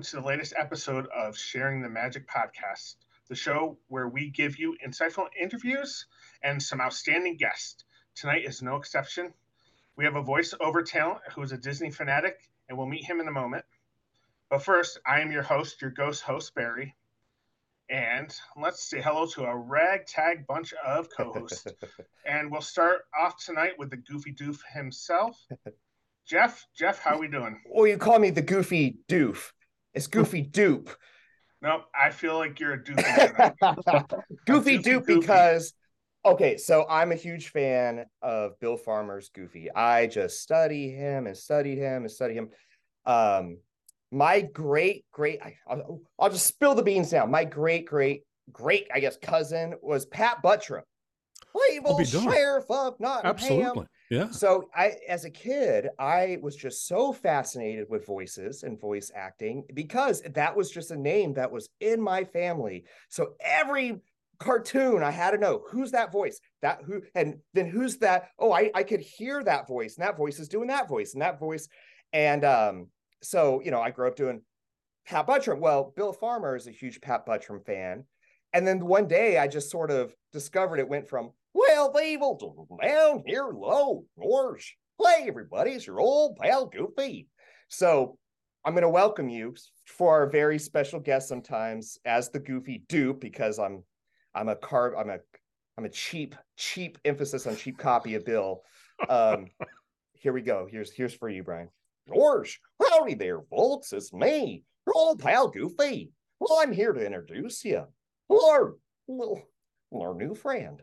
Hello, and welcome to the latest episode of Sharing the Magic podcast, the show where we give you insightful interviews and some outstanding guests. Tonight is no exception. We have a voiceover talent who is a Disney fanatic, and we'll meet him in a moment. But first, I am your host, your ghost host, Barry. And let's say hello to a ragtag bunch of co hosts. and we'll start off tonight with the Goofy Doof himself. Jeff, Jeff, how are we doing? Well, you call me the goofy doof. It's goofy dupe. Nope, I feel like you're a dupe. goofy dupe because okay, so I'm a huge fan of Bill Farmer's Goofy. I just study him and studied him and studied him. Um, my great great I, will I'll just spill the beans now. My great great great I guess cousin was Pat Buttram. Label sheriff of Nottingham. Absolutely. Yeah. So I, as a kid, I was just so fascinated with voices and voice acting because that was just a name that was in my family. So every cartoon, I had to know who's that voice, that who, and then who's that? Oh, I, I could hear that voice, and that voice is doing that voice, and that voice. And um, so, you know, I grew up doing Pat Buttram. Well, Bill Farmer is a huge Pat Buttram fan. And then one day I just sort of discovered it went from well, people, down here low, yours. Hey, everybody, it's your old pal Goofy. So I'm going to welcome you for our very special guest sometimes as the Goofy dupe because I'm I'm a carb I'm a I'm a cheap cheap emphasis on cheap copy of Bill. Um, here we go. Here's here's for you, Brian. George, howdy there, folks. It's me, your old pal Goofy. Well, I'm here to introduce you. Our, well, our new friend.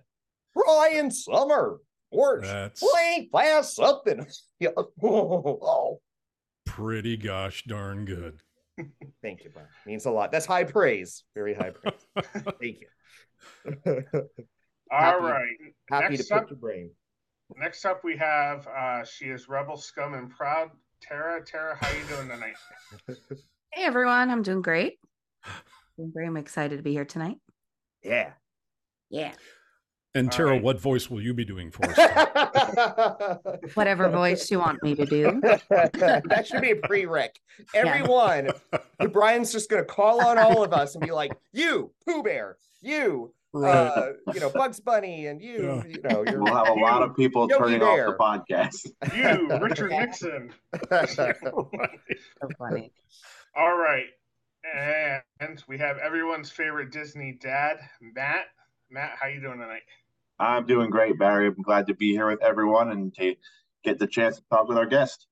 Brian Sommer. Or That's play fast something. oh. Pretty gosh darn good. Thank you, Brian. Means a lot. That's high praise. Very high praise. Thank you. All happy, right. Happy next to up, pick your brain. Next up, we have uh, she is rebel scum and proud. Tara, Tara, how you doing tonight? hey everyone, I'm doing great. I'm very excited to be here tonight. Yeah. Yeah. And Tara, right. what voice will you be doing for us? Whatever voice you want me to do. that should be a prereq. Everyone, yeah. Brian's just going to call on all of us and be like, "You, Pooh Bear, you, right. uh, you know, Bugs Bunny, and you, yeah. you know, we'll have a lot of people Yogi turning Bear. off the podcast. You, Richard Nixon. so funny. All right, and we have everyone's favorite Disney dad, Matt. Matt, how you doing tonight? I'm doing great, Barry. I'm glad to be here with everyone and to get the chance to talk with our guest.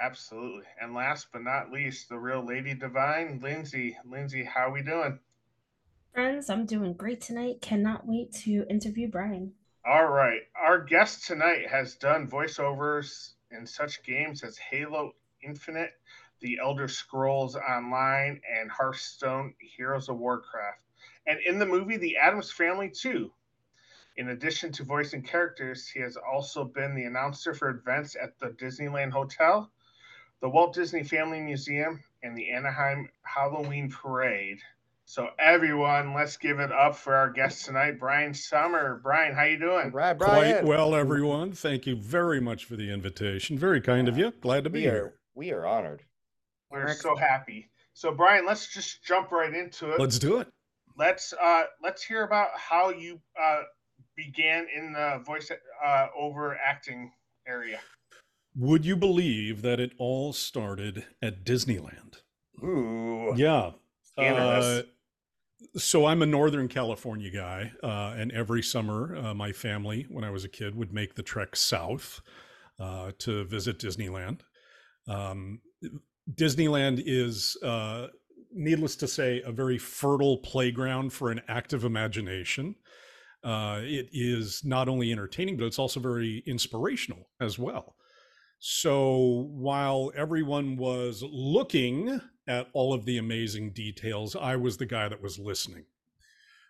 Absolutely. And last but not least, the real Lady Divine, Lindsay. Lindsay, how are we doing? Friends, I'm doing great tonight. Cannot wait to interview Brian. All right. Our guest tonight has done voiceovers in such games as Halo Infinite, The Elder Scrolls Online, and Hearthstone Heroes of Warcraft and in the movie The Addams Family too. In addition to voicing characters, he has also been the announcer for events at the Disneyland Hotel, the Walt Disney Family Museum, and the Anaheim Halloween Parade. So everyone, let's give it up for our guest tonight, Brian Sommer. Brian, how you doing? Right, Brian. Quite well, everyone. Thank you very much for the invitation. Very kind of you. Glad to be we are, here. We are honored. We're so happy. So Brian, let's just jump right into it. Let's do it let's uh, let's hear about how you uh, began in the voice uh, over acting area. Would you believe that it all started at Disneyland? Ooh, yeah. Uh, so I'm a Northern California guy, uh, and every summer, uh, my family, when I was a kid, would make the trek south uh, to visit Disneyland. Um, Disneyland is uh, needless to say, a very fertile playground for an active imagination. Uh, it is not only entertaining, but it's also very inspirational as well. So while everyone was looking at all of the amazing details, I was the guy that was listening.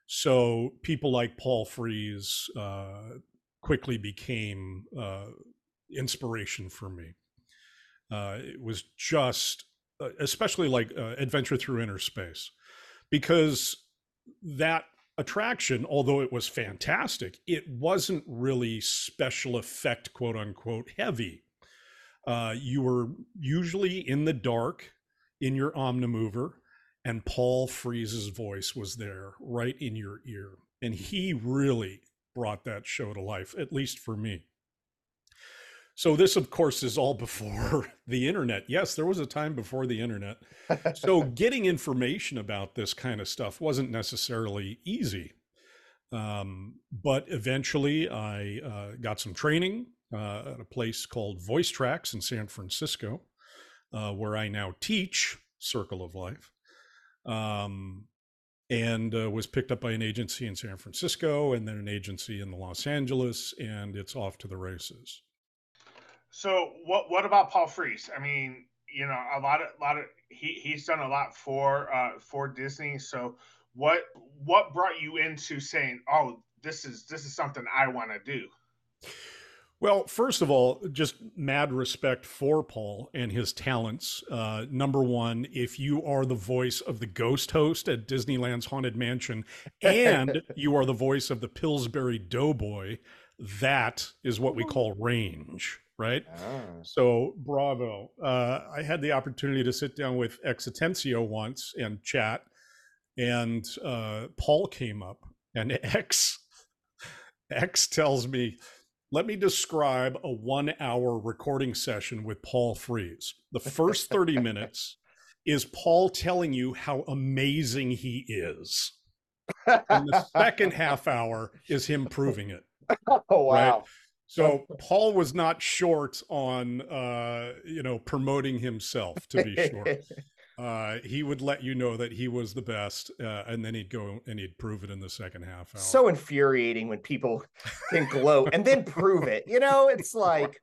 So people like Paul Frees uh, quickly became uh, inspiration for me. Uh, it was just uh, especially like uh, Adventure Through Inner Space, because that attraction, although it was fantastic, it wasn't really special effect, quote unquote, heavy. Uh, you were usually in the dark in your Omnimover, and Paul Frees's voice was there right in your ear. And he really brought that show to life, at least for me. So this, of course, is all before the internet. Yes, there was a time before the internet. So getting information about this kind of stuff wasn't necessarily easy. Um, but eventually, I uh, got some training uh, at a place called Voice Tracks in San Francisco, uh, where I now teach Circle of Life. Um, and uh, was picked up by an agency in San Francisco and then an agency in Los Angeles, and it's off to the races. So what what about Paul Frees? I mean, you know, a lot of a lot of he he's done a lot for uh for Disney. So what what brought you into saying, "Oh, this is this is something I want to do"? Well, first of all, just mad respect for Paul and his talents. Uh, number one, if you are the voice of the ghost host at Disneyland's Haunted Mansion and you are the voice of the Pillsbury Doughboy, that is what we call range right? Ah. So bravo. Uh, I had the opportunity to sit down with X Atencio once and chat, and uh, Paul came up, and X X tells me, "Let me describe a one-hour recording session with Paul Frees. The first thirty minutes." Is Paul telling you how amazing he is? and the second half hour is him proving it. Oh wow! Right? So Paul was not short on, uh, you know, promoting himself. To be sure, uh, he would let you know that he was the best, uh, and then he'd go and he'd prove it in the second half. Hour. So infuriating when people can gloat and then prove it. You know, it's like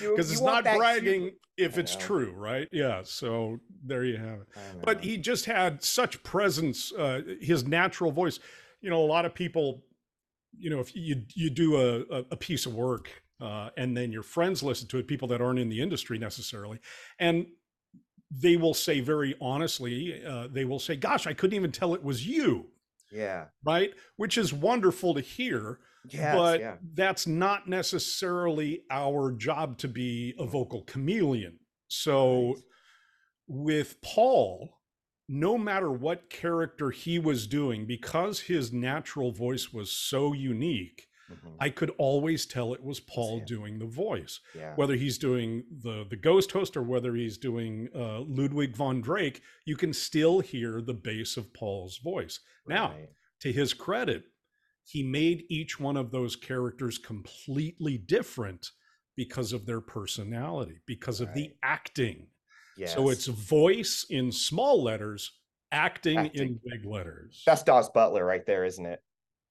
because it's not bragging if it's true, right? Yeah. So there you have it. But he just had such presence, uh, his natural voice. You know, a lot of people you know, if you you do a, a piece of work uh, and then your friends listen to it, people that aren't in the industry necessarily, and they will say very honestly, uh, they will say, "Gosh, I couldn't even tell it was you." Yeah. Right. Which is wonderful to hear. Yes, but yeah. that's not necessarily our job to be a vocal chameleon. So right. with Paul, no matter what character he was doing, because his natural voice was so unique, mm-hmm. I could always tell it was Paul doing the voice. Yeah. Whether he's doing the the ghost host or whether he's doing uh, Ludwig von Drake, you can still hear the bass of Paul's voice. Right. Now, to his credit, he made each one of those characters completely different because of their personality, because right. of the acting Yes. So it's voice in small letters, acting, acting. in big letters. That's Daws Butler right there, isn't it?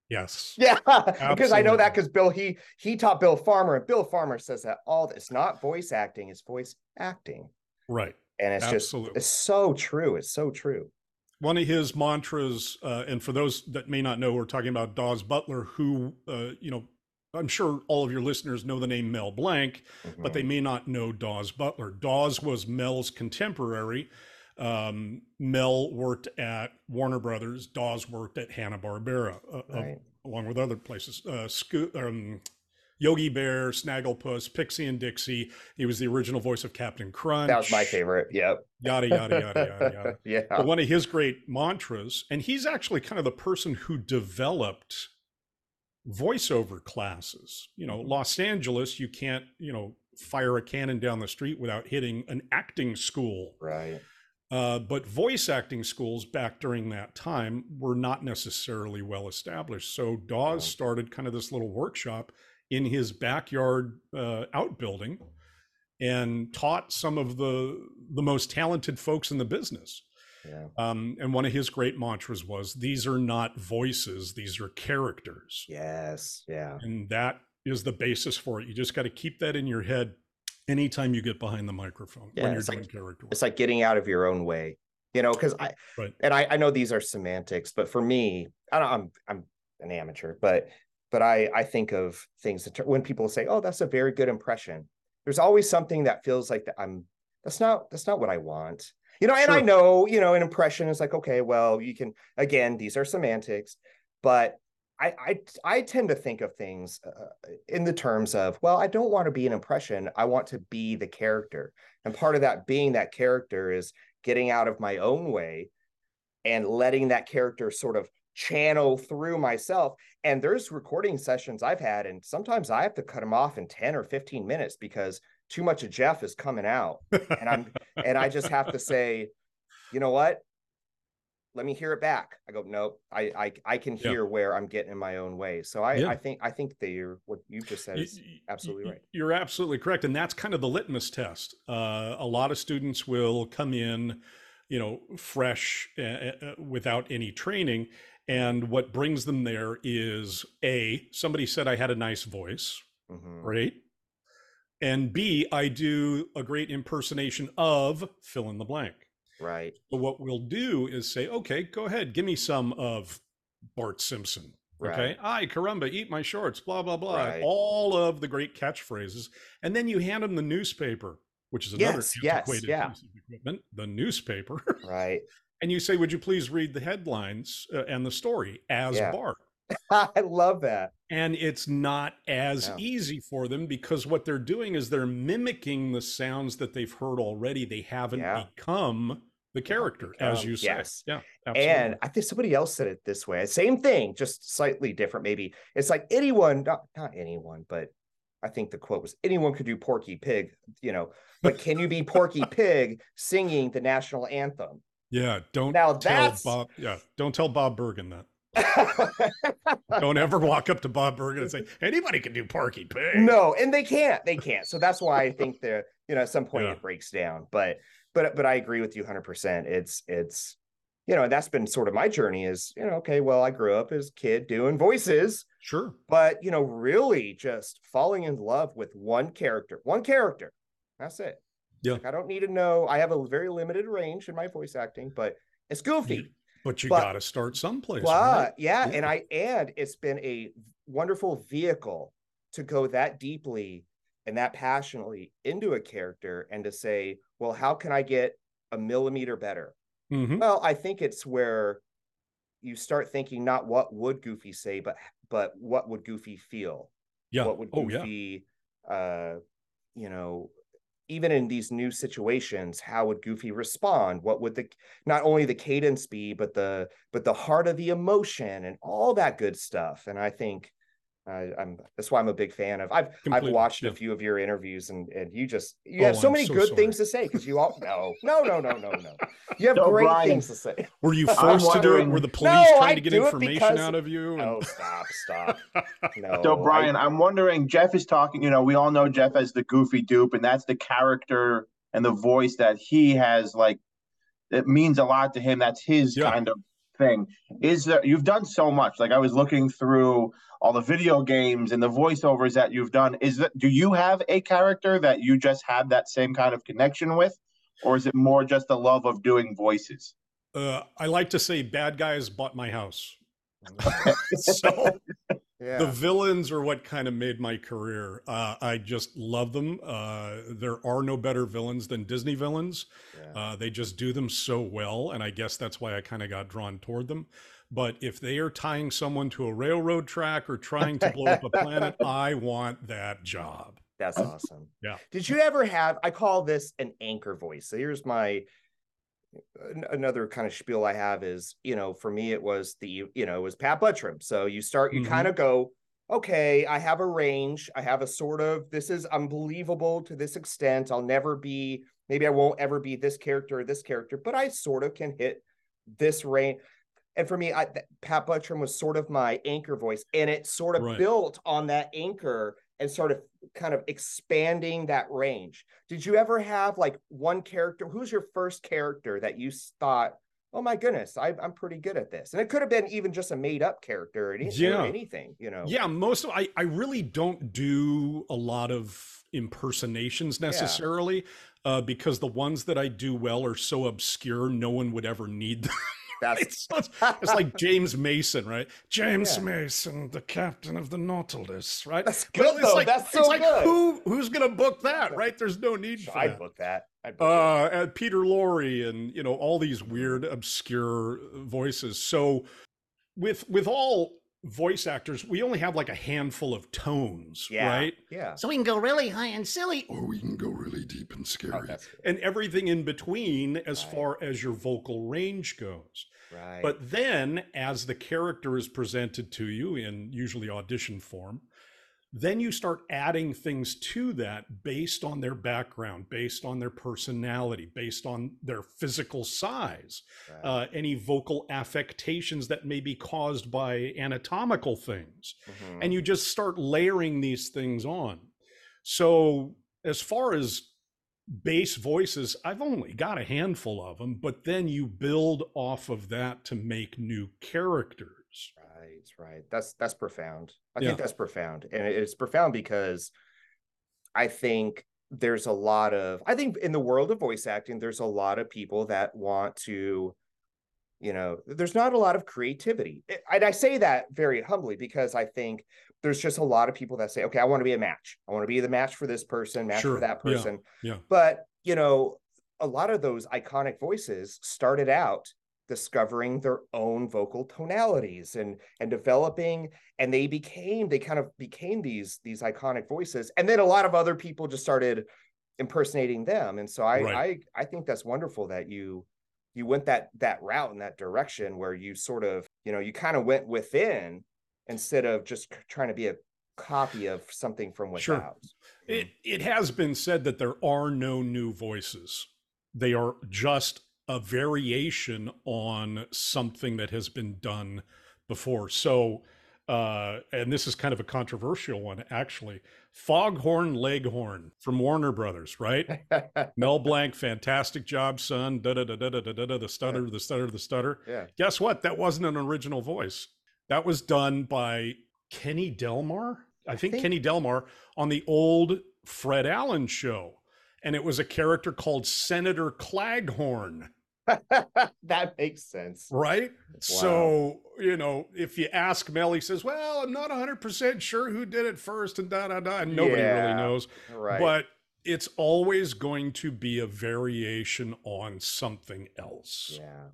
Yes. Yeah, because I know that because Bill he he taught Bill Farmer, and Bill Farmer says that all it's not voice acting, it's voice acting. Right. And it's Absolutely. just it's so true. It's so true. One of his mantras, uh, and for those that may not know, we're talking about Daws Butler, who uh, you know I'm sure all of your listeners know the name Mel Blanc, mm-hmm. but they mm-hmm. may not know Daws Butler. Daws was Mel's contemporary. Um, Mel worked at Warner Brothers. Daws worked at Hanna Barbera, uh, right. uh, along with other places. Uh, Sco- um, Yogi Bear, Snagglepuss, Pixie and Dixie. He was the original voice of Captain Crunch. That was my favorite. Yep. Yada yada yada yada yada. yeah. But one of his great mantras, and he's actually kind of the person who developed voiceover classes. You know, mm-hmm. Los Angeles, you can't, you know, fire a cannon down the street without hitting an acting school. Right. Uh, but voice acting schools back during that time were not necessarily well established. So Daws started kind of this little workshop in his backyard uh, outbuilding and taught some of the the most talented folks in the business. Yeah. Um, and one of his great mantras was, "These are not voices; these are characters." Yes. Yeah. And that is the basis for it. You just got to keep that in your head anytime you get behind the microphone yeah, when you're doing like, character. Work. It's like getting out of your own way, you know. Because I right. and I, I know these are semantics, but for me, I don't, I'm I'm an amateur, but but I I think of things that when people say, "Oh, that's a very good impression," there's always something that feels like that I'm. That's not that's not what I want you know and sure. i know you know an impression is like okay well you can again these are semantics but I, I I tend to think of things uh, in the terms of well I don't want to be an impression I want to be the character and part of that being that character is getting out of my own way and letting that character sort of channel through myself. And there's recording sessions I've had, and sometimes I have to cut them off in 10 or 15 minutes because too much of Jeff is coming out. And I'm and I just have to say, you know what? Let me hear it back. I go, nope. I I, I can hear yeah. where I'm getting in my own way. So I, yeah. I think I think that you're what you just said is absolutely right. You're absolutely correct, and that's kind of the litmus test. Uh, a lot of students will come in, you know, fresh uh, uh, without any training, and what brings them there is a somebody said I had a nice voice, mm-hmm. right? And B, I do a great impersonation of fill in the blank. Right. So what we'll do is say, okay, go ahead, give me some of Bart Simpson. Okay. Right. I caramba, eat my shorts, blah, blah, blah. Right. All of the great catchphrases. And then you hand them the newspaper, which is another yes, yes, yeah. piece of equipment, the newspaper. Right. and you say, would you please read the headlines uh, and the story as yeah. Bart? I love that. And it's not as no. easy for them because what they're doing is they're mimicking the sounds that they've heard already. They haven't yeah. become the character, become, as you say. Yes. Yeah. Absolutely. And I think somebody else said it this way. Same thing, just slightly different, maybe. It's like anyone, not, not anyone, but I think the quote was anyone could do Porky Pig, you know, but can you be Porky Pig singing the national anthem? Yeah, don't now tell that's... Bob. Yeah, don't tell Bob Bergen that. Don't ever walk up to Bob Bergen and say anybody can do Porky Pig. No, and they can't. They can't. So that's why I think that you know at some point yeah. it breaks down. But but but I agree with you 100. percent It's it's you know that's been sort of my journey. Is you know okay, well I grew up as a kid doing voices. Sure. But you know really just falling in love with one character, one character. That's it. Yeah. Like, I don't need to know. I have a very limited range in my voice acting, but it's goofy. But you got to start someplace. But right? yeah, yeah, and I and it's been a wonderful vehicle to go that deeply and that passionately into a character and to say, well, how can I get a millimeter better? Mm-hmm. Well, I think it's where you start thinking not what would Goofy say, but but what would Goofy feel? Yeah. What would Goofy oh, yeah. uh you know even in these new situations how would goofy respond? What would the not only the cadence be but the but the heart of the emotion and all that good stuff. And i think I, am that's why I'm a big fan of. I've Completely, I've watched yeah. a few of your interviews, and and you just you oh, have so I'm many so good sorry. things to say because you all no no no no no no you have so great Brian, things to say. Were you forced to do it? Were the police no, trying I to get information because... out of you? And... Oh stop stop no. So Brian, I... I'm wondering. Jeff is talking. You know, we all know Jeff as the goofy dupe, and that's the character and the voice that he has. Like, it means a lot to him. That's his yeah. kind of thing is that you've done so much like i was looking through all the video games and the voiceovers that you've done is that do you have a character that you just have that same kind of connection with or is it more just the love of doing voices uh, i like to say bad guys bought my house so yeah. the villains are what kind of made my career. Uh, I just love them. Uh, there are no better villains than Disney villains. Yeah. Uh, they just do them so well, and I guess that's why I kind of got drawn toward them. But if they are tying someone to a railroad track or trying to blow up a planet, I want that job. That's awesome. Yeah. Did you ever have? I call this an anchor voice. So here's my another kind of spiel I have is, you know, for me, it was the, you know, it was Pat Buttram. So you start, you mm-hmm. kind of go, okay, I have a range. I have a sort of, this is unbelievable to this extent. I'll never be, maybe I won't ever be this character or this character, but I sort of can hit this range. And for me, I, Pat Buttram was sort of my anchor voice, and it sort of right. built on that anchor and sort of kind of expanding that range. Did you ever have like one character? Who's your first character that you thought, oh my goodness, I, am pretty good at this? And it could have been even just a made up character or, any, yeah. or anything, you know? Yeah, most of I, I really don't do a lot of impersonations necessarily yeah. uh, because the ones that I do well are so obscure, no one would ever need them. That's it's, it's, like James Mason, right? James yeah. Mason, the captain of the Nautilus, right? That's good though. Like, That's so it's good. who who's gonna book that, right? There's no need for I'd that. book that. I'd book uh, that. And Peter Lorre and you know all these weird, obscure voices. So with with all voice actors, we only have like a handful of tones, Yeah. right? Yeah. So we can go really high and silly. Or we can go really deep and Oh, scary. that's good. And everything in between as Right. far as your vocal range goes. Right. But then, as the character is presented to you in usually audition form, then you start adding things to that based on their background, based on their personality, based on their physical size, Right. uh, any vocal affectations that may be caused by anatomical things. Mhm. And you just start layering these things on. So, as far as bass voices, I've only got a handful of them, but then you build off of that to make new characters. Right, right. That's that's profound. I Yeah. think that's profound. And it's profound because I think there's a lot of I think in the world of voice acting, there's a lot of people that want to, you know, there's not a lot of creativity. And I say that very humbly because I think there's just a lot of people that say, okay, I want to be a match. I want to be the match for this person, match Sure, for that yeah, person. yeah. But, you know, a lot of those iconic voices started out discovering their own vocal tonalities and and developing and they became they kind of became these these iconic voices and then a lot of other people just started impersonating them and so i Right. i i think that's wonderful that you you went that that route in that direction where you sort of you know you kind of went within instead of just trying to be a copy of something from without Sure. It, it has been said that there are no new voices, they are just a variation on something that has been done before. So, uh, and this is kind of a controversial one, actually. Foghorn Leghorn from Warner Brothers, right? Mel Blanc, fantastic job, son. Da da da da da da da. The stutter, the stutter, the stutter. yeah Guess what? That wasn't an original voice. That was done by Kenny Delmar. I think, think- Kenny Delmar on the old Fred Allen show. And it was a character called Senator Claghorn, that makes sense right? So, you know, if you ask Mel, he says, Well, I'm not 100% sure who did it first, and da da da. And nobody Yeah. really knows. right But it's always going to be a variation on something else yeah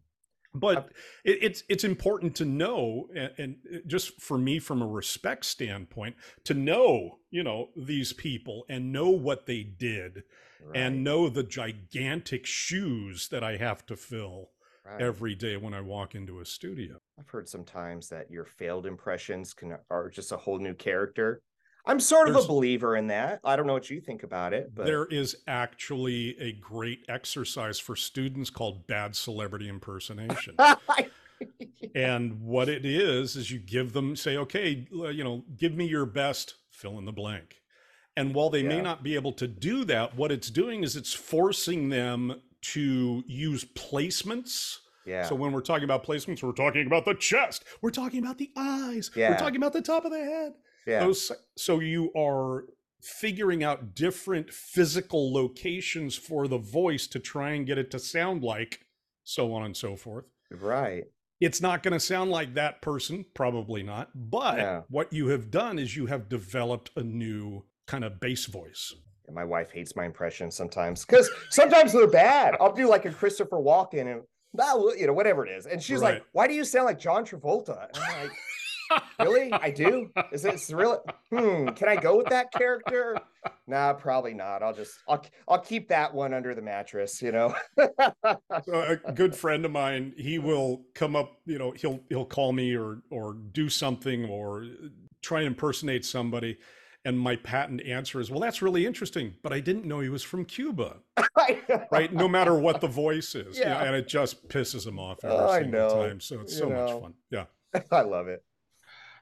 but it, it's it's important to know and, and just for me from a respect standpoint to know you know these people and know what they did right, and know the gigantic shoes that i have to fill right. every day when i walk into a studio I've heard sometimes that your failed impressions can are just a whole new character. I'm sort of There's- a believer in that. I don't know what you think about it, but there is actually a great exercise for students called bad celebrity impersonation. And what it is is you give them say okay you know give me your best fill in the blank. And while they may not be able to do that what it's doing is it's forcing them to use placements. Yeah, so when we're talking about placements we're talking about the chest. We're talking about the eyes. Yeah. we're talking about the top of the head yeah, those so you are figuring out different physical locations for the voice to try and get it to sound like so on and so forth right. it's not going to sound like that person probably not but Yeah. what you have done is you have developed a new kind of bass voice And my wife hates my impressions sometimes because sometimes they're bad. I'll do like a Christopher Walken and you know whatever it is, and she's Right. like, "Why do you sound like John Travolta?" And I'm like, "Really? I do? Is it really? Hmm. Can I go with that character? Nah, probably not. I'll just I'll I'll keep that one under the mattress. You know." so a good friend of mine he will come up you know he'll he'll call me or or do something or try and impersonate somebody and my patent answer is well that's really interesting but i didn't know he was from cuba right no matter what the voice is you know, Yeah. and it just pisses him off every Oh, I single know, time so it's you so much fun yeah I love it.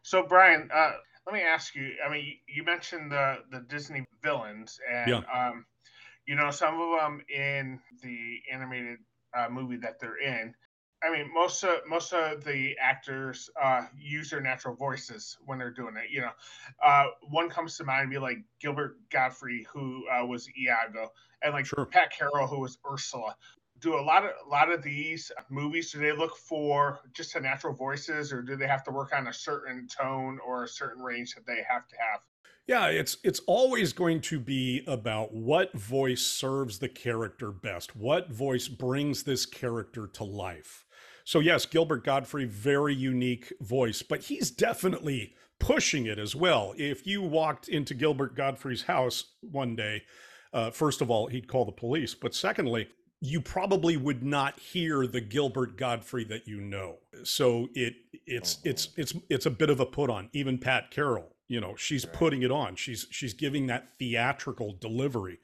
So Brian, uh, let me ask you. I mean, you, mentioned the the Disney villains, and Yeah. um, you know some of them in the animated uh, movie that they're in. I mean, most of most of the actors uh, use their natural voices when they're doing it. You know, uh, one comes to mind, be like Gilbert Gottfried, who uh, was Iago, and like Sure. Pat Carroll, who was Ursula. Do a lot of a lot of these movies? Do they look for just the natural voices, or do they have to work on a certain tone or a certain range that they have to have? Yeah, it's it's always going to be about what voice serves the character best. What voice brings this character to life. So yes, Gilbert Gottfried very unique voice, but he's definitely pushing it as well. If you walked into Gilbert Gottfried's house one day, uh, first of all, he'd call the police, but secondly, you probably would not hear the Gilbert Gottfried that you know. So it it's Mm-hmm. it's it's it's a bit of a put on. Even Pat Carroll, you know, she's Right. putting it on. She's she's giving that theatrical delivery.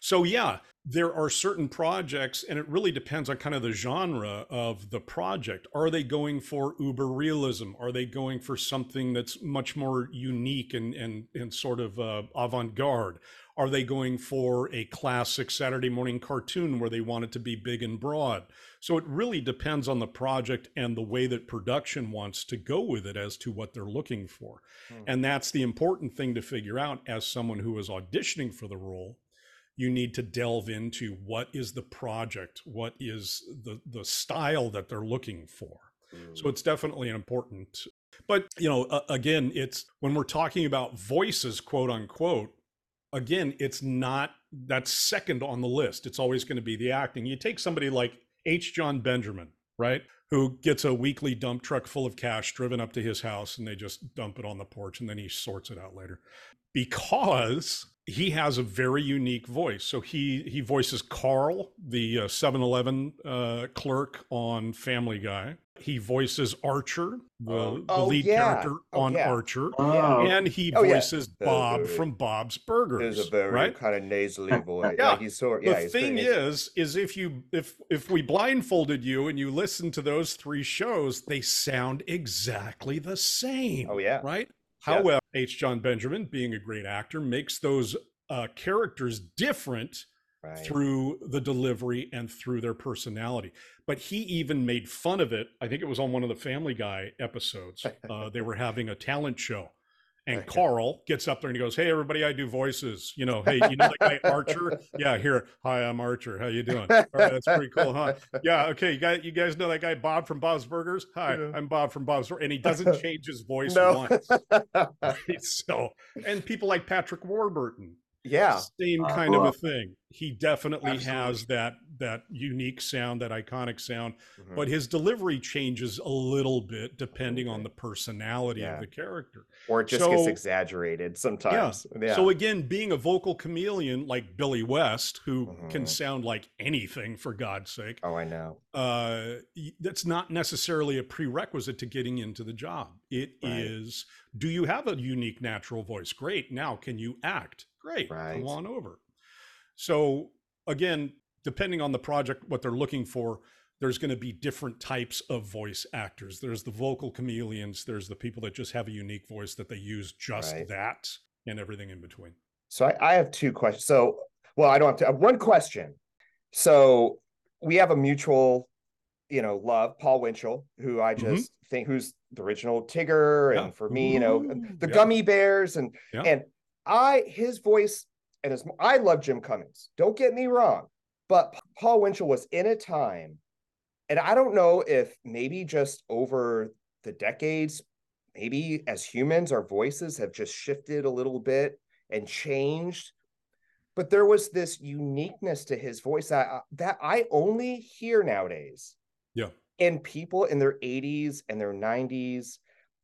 So yeah, there are certain projects, and it really depends on kind of the genre of the project. Are they going for uber realism? Are they going for something that's much more unique and and and sort of uh, avant garde? Are they going for a classic Saturday morning cartoon where they want it to be big and broad? So it really depends on the project and the way that production wants to go with it as to what they're looking for. Hmm. And that's the important thing to figure out as someone who is auditioning for the role. You need to delve into what is the project, what is the the style that they're looking for. So it's definitely an important. But you know, uh, again, it's when we're talking about voices, quote unquote. Again, it's not that's second on the list. It's always going to be the acting. You take somebody like H. Jon Benjamin, right? Who gets a weekly dump truck full of cash driven up to his house and they just dump it on the porch and then he sorts it out later. Because he has a very unique voice. So he he voices Carl, the uh, 7-Eleven uh, clerk on Family Guy. He voices Archer, the, Oh. the Oh, lead yeah. character Oh, on yeah. Archer. Oh. And he Oh, yeah. voices Bob the- from Bob's Burgers. There's a very right? kind of nasally voice. Yeah. Like he's sort the yeah, he's thing is is if you if if we blindfolded you and you listen to those three shows they sound exactly the same Oh yeah. right Yeah. however h jon benjamin being a great actor makes those uh, characters different Right. through the delivery and through their personality but he even made fun of it i think it was on one of the family guy episodes uh, they were having a talent show and Carl gets up there and he goes, "Hey, everybody, I do voices. You know, hey, you know that guy Archer? Yeah, here. Hi, I'm Archer. How you doing? All right, that's pretty cool, huh? Yeah, okay. You guys, you guys know that guy Bob from Bob's Burgers? Hi, Yeah. I'm Bob from Bob's Burgers, and he doesn't change his voice No. once. Right? So, and people like Patrick Warburton, yeah. same Uh, kind of a thing. He definitely absolutely. has that that unique sound, that iconic sound, Mhm. but his delivery changes a little bit depending on the personality Yeah. of the character. or it just gets exaggerated sometimes. Yeah. So again, being a vocal chameleon like Billy West, who can Mhm. sound like anything for God's sake, oh, I know. uh, that's not necessarily a prerequisite to getting into the job. It is: Right. do you have a unique natural voice? Great. Now, can you act? Great. Right. Come on over. So again, depending on the project, what they're looking for, there's going to be different types of voice actors. There's the vocal chameleons. There's the people that just have a unique voice that they use just Right. that, and everything in between. So I, I have two questions. So, well, I don't have to. I have one question. So we have a mutual, you know, love, Paul Winchell, who I Mhm. just think who's the original Tigger, Yeah. and for me, you know, the Yeah. gummy bears, and Yeah. and I his voice and his I love Jim Cummings. Don't get me wrong, but Paul Winchell was in a time, and I don't know if maybe just over the decades, maybe as humans, our voices have just shifted a little bit and changed. But there was this uniqueness to his voice that, uh, that I only hear nowadays Yeah. in people in their 80s and their 90s.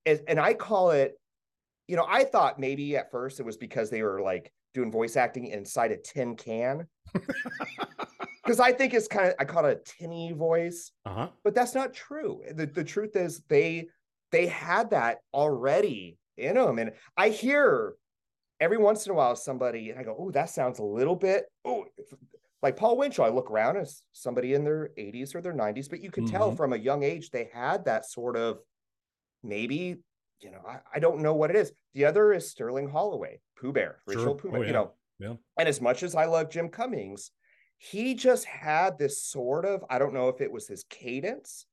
And, and I call it, you know, I thought maybe at first it was because they were like doing voice acting inside a tin can. Because I think it's kind of, I call it a tinny voice Uh-huh. but that's not true the, the truth is they they had that already in them and i hear every once in a while somebody and i go oh that sounds a little bit oh like paul winchell i look around as somebody in their 80s or their 90s but you can tell Mhm. from a young age they had that sort of maybe you know I, I don't know what it is the other is sterling holloway pooh bear Sure. rachel pooh Oh, bear you know Yeah. and as much as i love jim cummings he just had this sort of i don't know if it was his cadence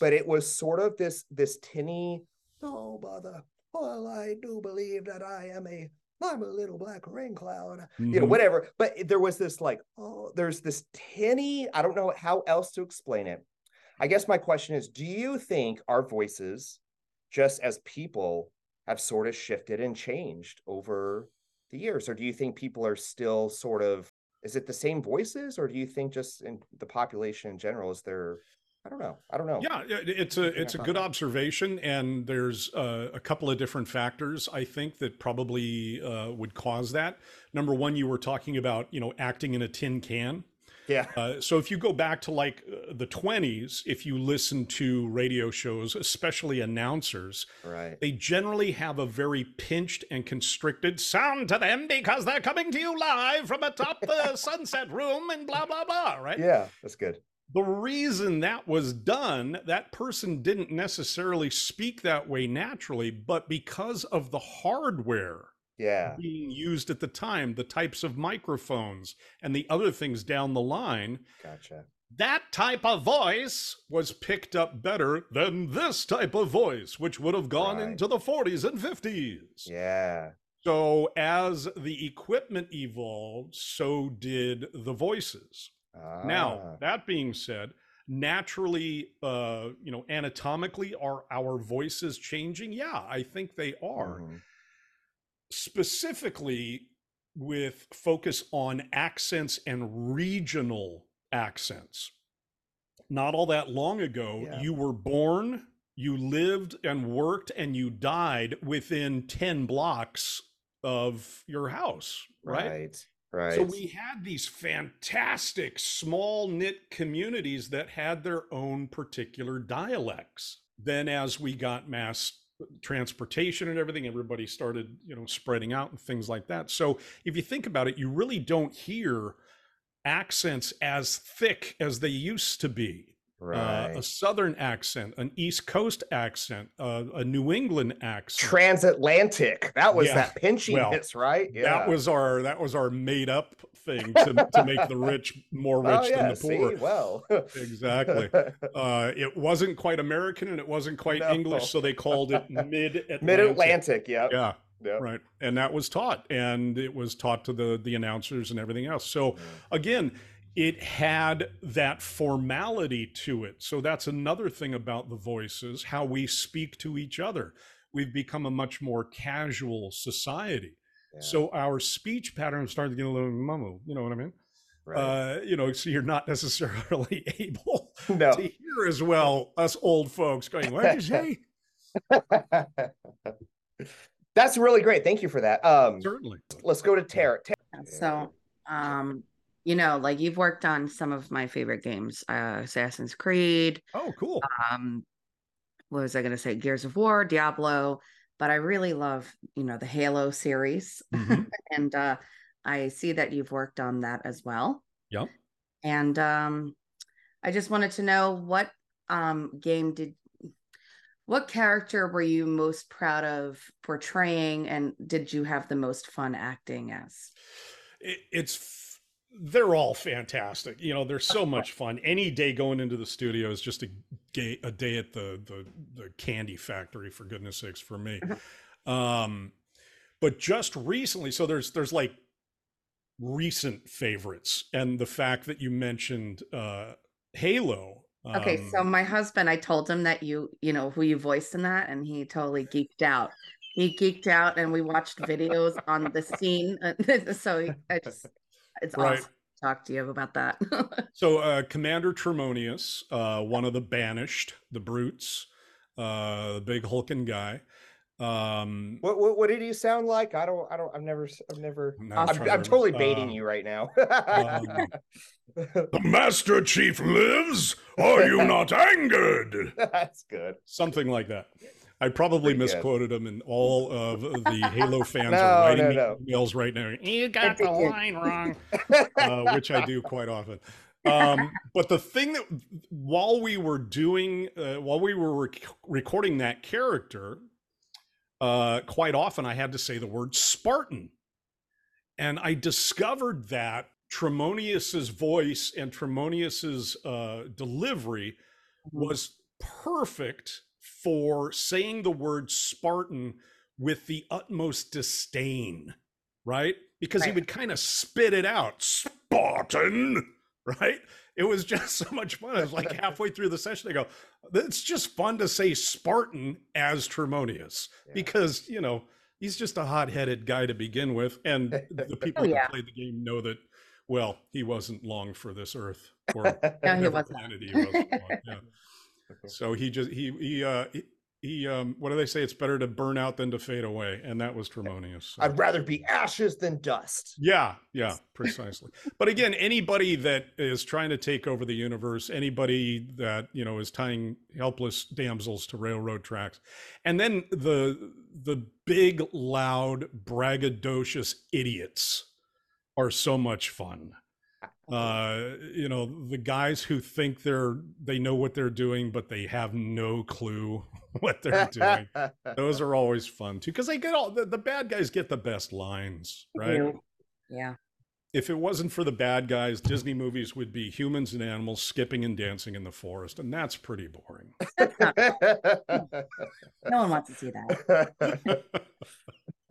but it was sort of this this tinny oh mother well i do believe that i am a i'm a little black rain cloud you know Mhm. whatever but there was this like oh there's this tinny i don't know how else to explain it i guess my question is do you think our voices just as people have sort of shifted and changed over the years or do you think people are still sort of is it the same voices or do you think just in the population in general is there I don't know. I don't know. Yeah, it's a it's a good observation, and there's uh, a couple of different factors I think that probably uh, would cause that. Number one, you were talking about you know acting in a tin can. Yeah. Uh, so if you go back to like uh, the 20s, if you listen to radio shows, especially announcers, right, they generally have a very pinched and constricted sound to them because they're coming to you live from atop the sunset room and blah blah blah. Right? Yeah, that's good. The reason that was done, that person didn't necessarily speak that way naturally, but because of the hardware yeah. being used at the time the types of microphones and the other things down the line gotcha. that type of voice was picked up better than this type of voice which would have gone right. into the 40s and 50s yeah. So as the equipment evolved so did the voices. Ah. now that being said naturally uh you know anatomically are our voices changing? Yeah i think they are. Mm-hmm specifically with focus on accents and regional accents. Not all that long ago, yeah. you were born, you lived and worked, and you died within 10 blocks of your house, right? Right. Right. So we had these fantastic small knit communities that had their own particular dialects. Then, as we got mass transportation and everything everybody started you know spreading out and things like that. So if you think about it you really don't hear accents as thick as they used to be right. Uh, a southern accent an east coast accent uh, a new england accent transatlantic that was yeah. that pinchiness well, right yeah. that was our that was our made up thing to, to make the rich more oh, rich oh, yeah. than the poor See? well exactly uh, it wasn't quite american and it wasn't quite no. english so they called it mid mid-atlantic yeah yeah Yep. Right. And that was taught and it was taught to the the announcers and everything else. So mm. again, it had that formality to it. So that's another thing about the voices, how we speak to each other. We've become a much more casual society. Yeah. So our speech patterns started to get a little mumble, you know what I mean? Right. Uh, you know, so you're not necessarily able no. to hear as well us old folks going, what did you say? That's really great. Thank you for that. Um, Certainly. Let's go to Tara. Tara. So, um, you know, like you've worked on some of my favorite games, uh, Assassin's Creed. Oh, cool. Um, what was I going to say? Gears of War, Diablo, but I really love, you know, the Halo series, mm-hmm. and uh, I see that you've worked on that as well. Yep. And um, I just wanted to know what um game did, what character were you most proud of portraying, and did you have the most fun acting as? It, it's they're all fantastic. You know, they're so much fun. Any day going into the studio is just a, gay, a day at the, the, the candy factory, for goodness sakes, for me. Um, but just recently, so there's there's like recent favorites, and the fact that you mentioned uh, Halo. Um, okay, so um, my husband, I told him that you you know who you voiced in that, and he totally geeked out. He geeked out, and we watched videos on the scene. so I just it's right. awesome talk to you about that. so, uh, Commander Tremonius, uh, one of the banished, the brutes, uh, the big hulking guy. Um, what, what, what did he sound like? I don't I don't I've never I've never I'm, I'm, I'm totally baiting uh, you right now. um, the Master Chief lives. Are you not angered? That's good. Something like that. I probably Pretty misquoted good. him, and all of the Halo fans no, are writing no, no. emails right now. You got the line wrong, uh, which I do quite often. Um, but the thing that while we were doing, uh, while we were rec- recording that character, uh, quite often I had to say the word Spartan, and I discovered that Tremonius's voice and Tremonius's uh, delivery mm-hmm. was perfect for saying the word Spartan with the utmost disdain, right? Because right. he would kind of spit it out, Spartan, right? It was just so much fun. It was like halfway through the session, they go, it's just fun to say Spartan as Tremonius yeah. because, you know, he's just a hot headed guy to begin with. And the people oh, yeah. who played the game know that Well, he wasn't long for this earth or No, he wasn't. he was on, So he just he he uh he, he um what do they say? It's better to burn out than to fade away, and that was Tremonius. so- I'd rather be ashes than dust. yeah, yeah, precisely. but again, anybody that is trying to take over the universe, anybody that you know is tying helpless damsels to railroad tracks, and then the the big, loud, braggadocious idiots are so much fun. Uh, you know, the guys who think they're they know what they're doing, but they have no clue what they're doing. Those are always fun too, because they get all the, the bad guys get the best lines, right? Yeah. Yeah. if it wasn't for the bad guys, Disney movies would be humans and animals skipping and dancing in the forest, and that's pretty boring. No one wants to see that.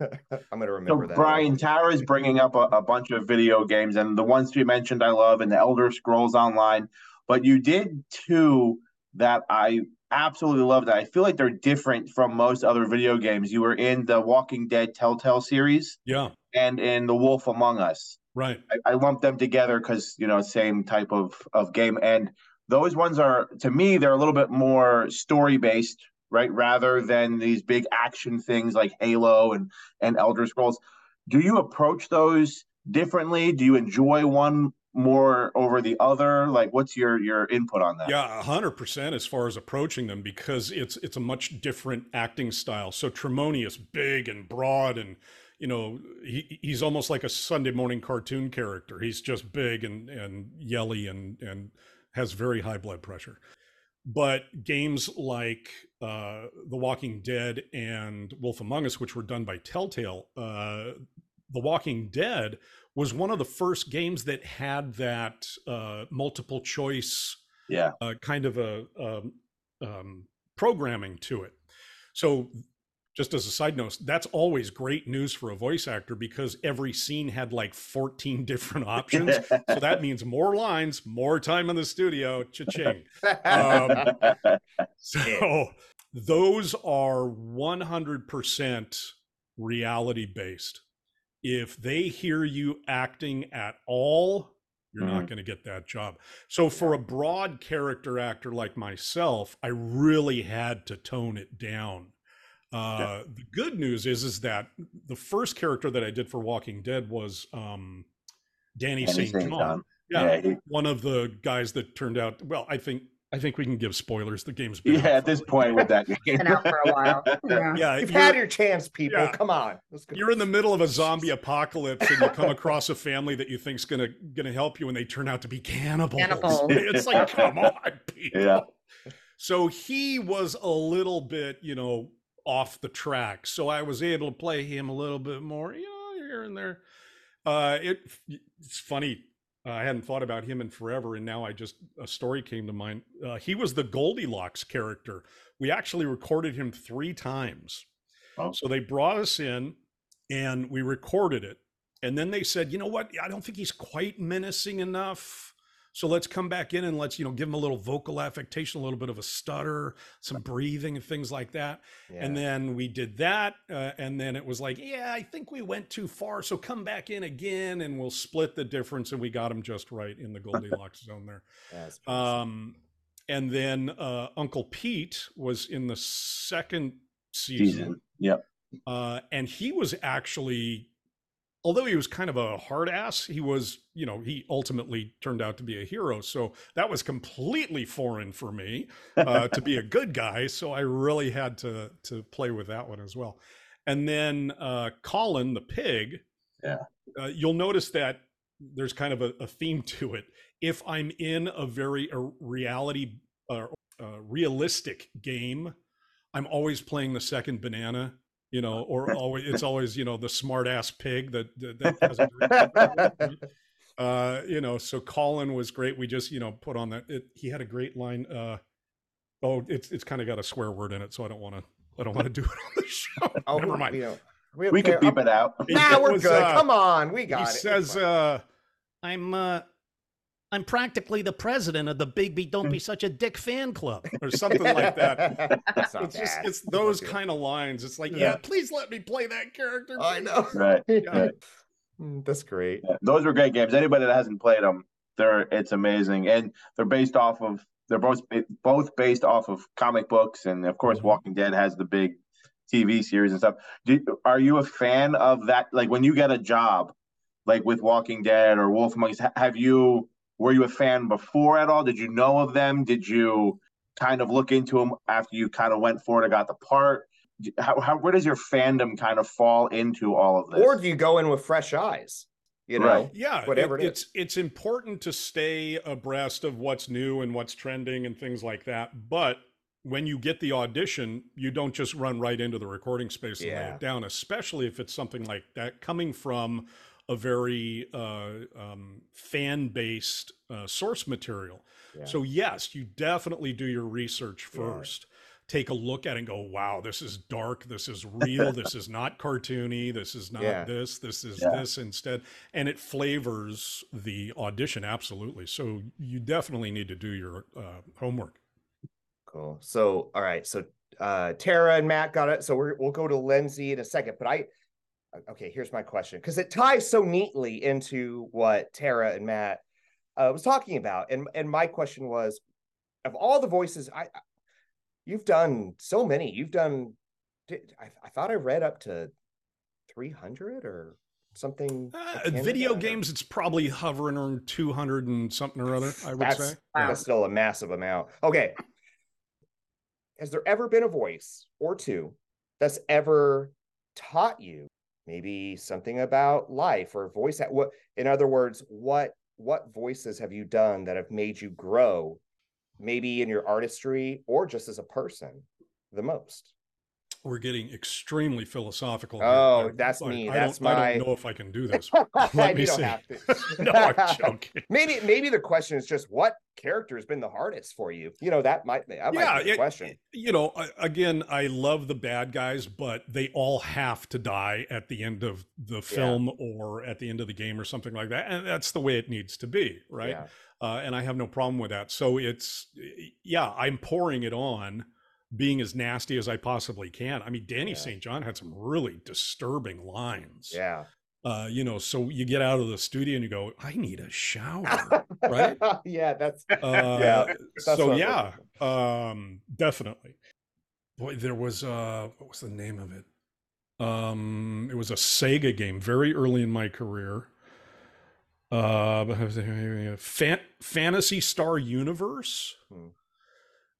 I'm gonna So remember that. Brian Tara's bringing up a, a bunch of video games, and the ones you mentioned I love, and the Elder Scrolls Online. But you did two that I absolutely loved. I feel like they're different from most other video games. You were in the Walking Dead Telltale series Yeah, and in The Wolf Among Us. right. I, I lumped them together because you know same type of of game, and those ones are to me they're a little bit more story based, right? Rather than these big action things like Halo and and Elder Scrolls. Do you approach those differently? Do you enjoy one more over the other? Like, what's your your input on that? Yeah, hundred percent as far as approaching them because it's it's a much different acting style. So Tremonius, big and broad, and you know he he's almost like a Sunday morning cartoon character. He's just big and and yelly and and has very high blood pressure. But games like uh, The Walking Dead and Wolf Among Us, which were done by Telltale, uh, The Walking Dead was one of the first games that had that uh, multiple choice Yeah, uh, kind of a um, um, programming to it. So, just as a side note, that's always great news for a voice actor because every scene had like 14 different options. so that means more lines, more time in the studio. Cha-ching. Um, So those are 100% reality based. If they hear you acting at all, you're not going to get that job. So for a broad character actor like myself, I really had to tone it down. Uh, The good news is is that the first character that I did for Walking Dead was um, Danny, Danny St. St. John. John. Yeah, Yeah, he- one of the guys that turned out. Well, I think I think we can give spoilers. The game's been out yeah. At this while. point with that game, Been out for a while. Yeah. Yeah, You've had your chance, people. yeah. Come on. Let's go. you're in the middle of a zombie apocalypse and you come across a family that you think's gonna gonna help you and they turn out to be cannibals. Cannibals. It's like, come on, people. Yeah. So he was a little bit, you know, off the track. So I was able to play him a little bit more, you know, here and there. Uh it it's funny. Uh, I hadn't thought about him in forever, and now I just a story came to mind. Uh, he was the Goldilocks character. We actually recorded him three times. Oh. So they brought us in, and we recorded it. And then they said, you know what? I don't think he's quite menacing enough. So let's come back in and let's, you know, give him a little vocal affectation, a little bit of a stutter, some breathing and things like that. And then we did that. Uh, and then it was like, yeah, I think we went too far. So come back in again and we'll split the difference. And we got him just right in the Goldilocks zone there. Um, and then uh, Uncle Pete was in the second season. season. Yep. Uh, and he was actually, although he was kind of a hard ass, he was, you know, he ultimately turned out to be a hero. So that was completely foreign for me uh, to be a good guy. So I really had to to play with that one as well. And then uh, Colin the pig. Yeah. Uh, you'll notice that there's kind of a, a theme to it. If I'm in a very uh, reality, uh, uh, realistic game, I'm always playing the second banana you know, or always it's always you know the smart ass pig that that, that hasn't. uh, you know, so Colin was great. We just you know put on that. It, he had a great line. Uh, oh, it's it's kind of got a swear word in it, so I don't want to. I don't want to do it on the show. Oh, Never mind. You know, We could beep it out. Nah, It we're was, good. uh, Come on, we He got it. It's says, uh, I'm uh I'm practically the president of the Big B Don't. Be Such a Dick fan club. or something like that. That's not It's just it's those kind of lines. It's like, yeah, Yeah. please let me play that character. I know. Right. Yeah. Mm, That's great. Yeah, those were great games. Anybody that hasn't played them, they're it's amazing, and they're based off of they're both both based off of comic books, and of course, Mhm. Walking Dead has the big TV series and stuff. Do, are you a fan of that? Like when you get a job, like with Walking Dead or Wolf Among Us, have you were you a fan before at all? Did you know of them? Did you kind of look into them after you kind of went for it and got the part? How, how where does your fandom kind of fall into all of this? Or do you go in with fresh eyes? You know, Right. yeah whatever it, it it's it's important to stay abreast of what's new and what's trending and things like that but when you get the audition you don't just run right into the recording space and lay it down especially if it's something like that coming from a very uh, um, fan based uh, source material Yeah. so yes you definitely do your research Yeah. first take a look at it and go wow this is dark this is real this is not cartoony this is not Yeah. this this is Yeah. this instead and it flavors the audition absolutely so you definitely need to do your uh, homework Cool. So, all right. So, uh, Tara and Matt got it. So we're, we'll go to Lindsay in a second. But I, okay, here's my question because it ties so neatly into what Tara and Matt uh, was talking about. And and my question was, of all the voices, I, I- you've done so many. You've done. did- I, I thought I read up to three hundred or something. uh, video games it's probably hovering around 200 and something or other i would that's, say that's still a massive amount. Okay. Has there ever been a voice or two that's ever taught you maybe something about life or voice at what in other words, what what voices have you done that have made you grow maybe in your artistry or just as a person the most? We're getting extremely philosophical. Oh, I- that's I- me. I That's don't, I don't know if i can do this let me see no i'm joking maybe maybe the question is just what character has been the hardest for you? You know, that might be that might be the it- question. you know again i love the bad guys but they all have to die at the end of the film or at the end of the game or something like that and that's the way it needs to be right Yeah. uh, and i have no problem with that so it's yeah i'm pouring it on being as nasty as i possibly can i mean danny Yeah. st john had some really disturbing lines Yeah. uh, you know so you get out of the studio and you go i need a shower right yeah, that's uh, Yeah, that's so yeah, um, definitely. Boy, there was uh, what was the name of it? Um, it was a Sega game very early in my career. Uh, Fan- Phantasy Star Universe. Hmm.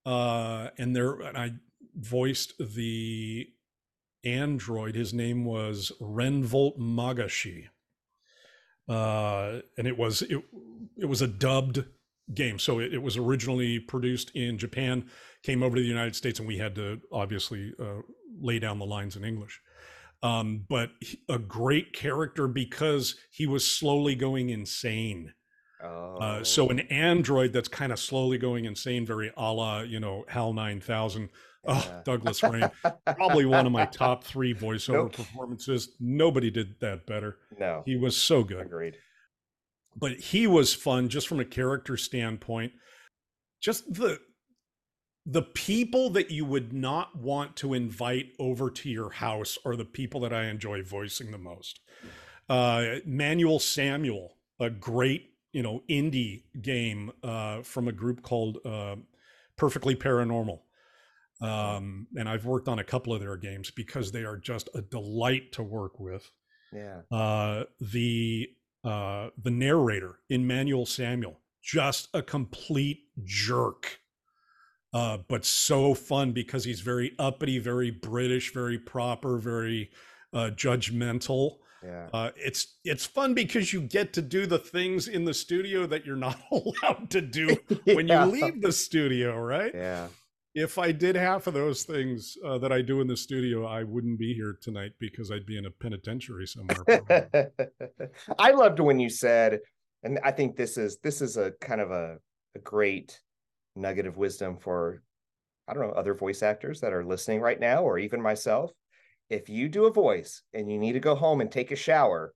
Uh, and there, and I voiced the android. His name was Renvolt Magashi. Uh, and it was it, it was a dubbed game. So it, it was originally produced in Japan, came over to the United States, and we had to obviously uh, lay down the lines in English. Um, but a great character because he was slowly going insane. Oh, Uh, so an android that's kind of slowly going insane, very a la, you know, HAL 9000. Oh, Douglas Rain. Probably one of my top three voiceover Nope. performances. Nobody did that better. no, He was so good agreed. but he was fun just from a character standpoint just the the people that you would not want to invite over to your house are the people that i enjoy voicing the most uh manual samuel a great you know indie game uh from a group called uh perfectly paranormal um and i've worked on a couple of their games because they are just a delight to work with Yeah. uh, the uh, the narrator Emmanuel Samuel, just a complete jerk, uh, but so fun because he's very uppity, very British, very proper, very uh, judgmental. Yeah. Uh, it's it's fun because you get to do the things in the studio that you're not allowed to do when Yeah. you leave the studio, right? Yeah. If I did half of those things uh, that I do in the studio, I wouldn't be here tonight because I'd be in a penitentiary somewhere. I loved when you said, and I think this is this is a kind of a, a great nugget of wisdom for I don't know other voice actors that are listening right now, or even myself. If you do a voice and you need to go home and take a shower,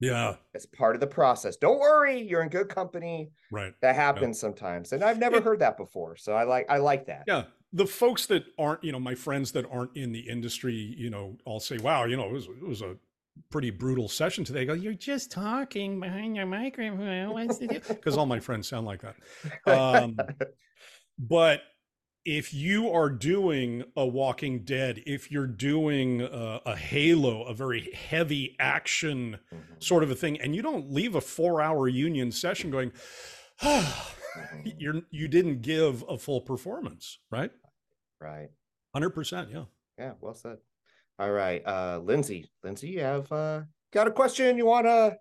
yeah, it's part of the process. Don't worry, you're in good company. right. That happens sometimes, and I've never It- heard that before. So I like I like that. Yeah. The folks that aren't, you know, my friends that aren't in the industry, you know, I'll say, wow, you know, it was, it was a pretty brutal session today. They go, you're just talking behind your microphone. Because all my friends sound like that. Um, but if you are doing a Walking Dead, if you're doing a, a Halo, a very heavy action mm-hmm. sort of a thing, and you don't leave a four-hour union session going, oh, you're you didn't give a full performance, right? Right. Hundred percent. Yeah. Yeah. Well said. All right, uh, Lindsay. Lindsay, you have uh, got a question you want to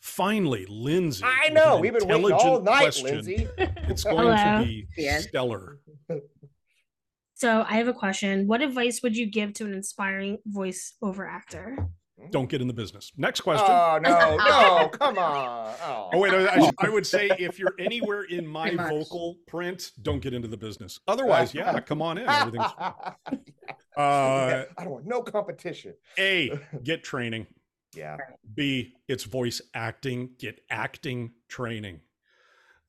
Finally, Lindsay. I know we've been waiting all night, question. Lindsay. It's going Hello. to be stellar. So I have a question. What advice would you give to an inspiring voiceover actor? Don't get in the business. Next question. Oh no, no, come on. Oh, oh wait, I, I, would say if you're anywhere in my vocal print, don't get into the business. Otherwise, yeah, come on in. Everything's. Uh, I don't want no competition. A, get training. Yeah. B, it's voice acting. Get acting training.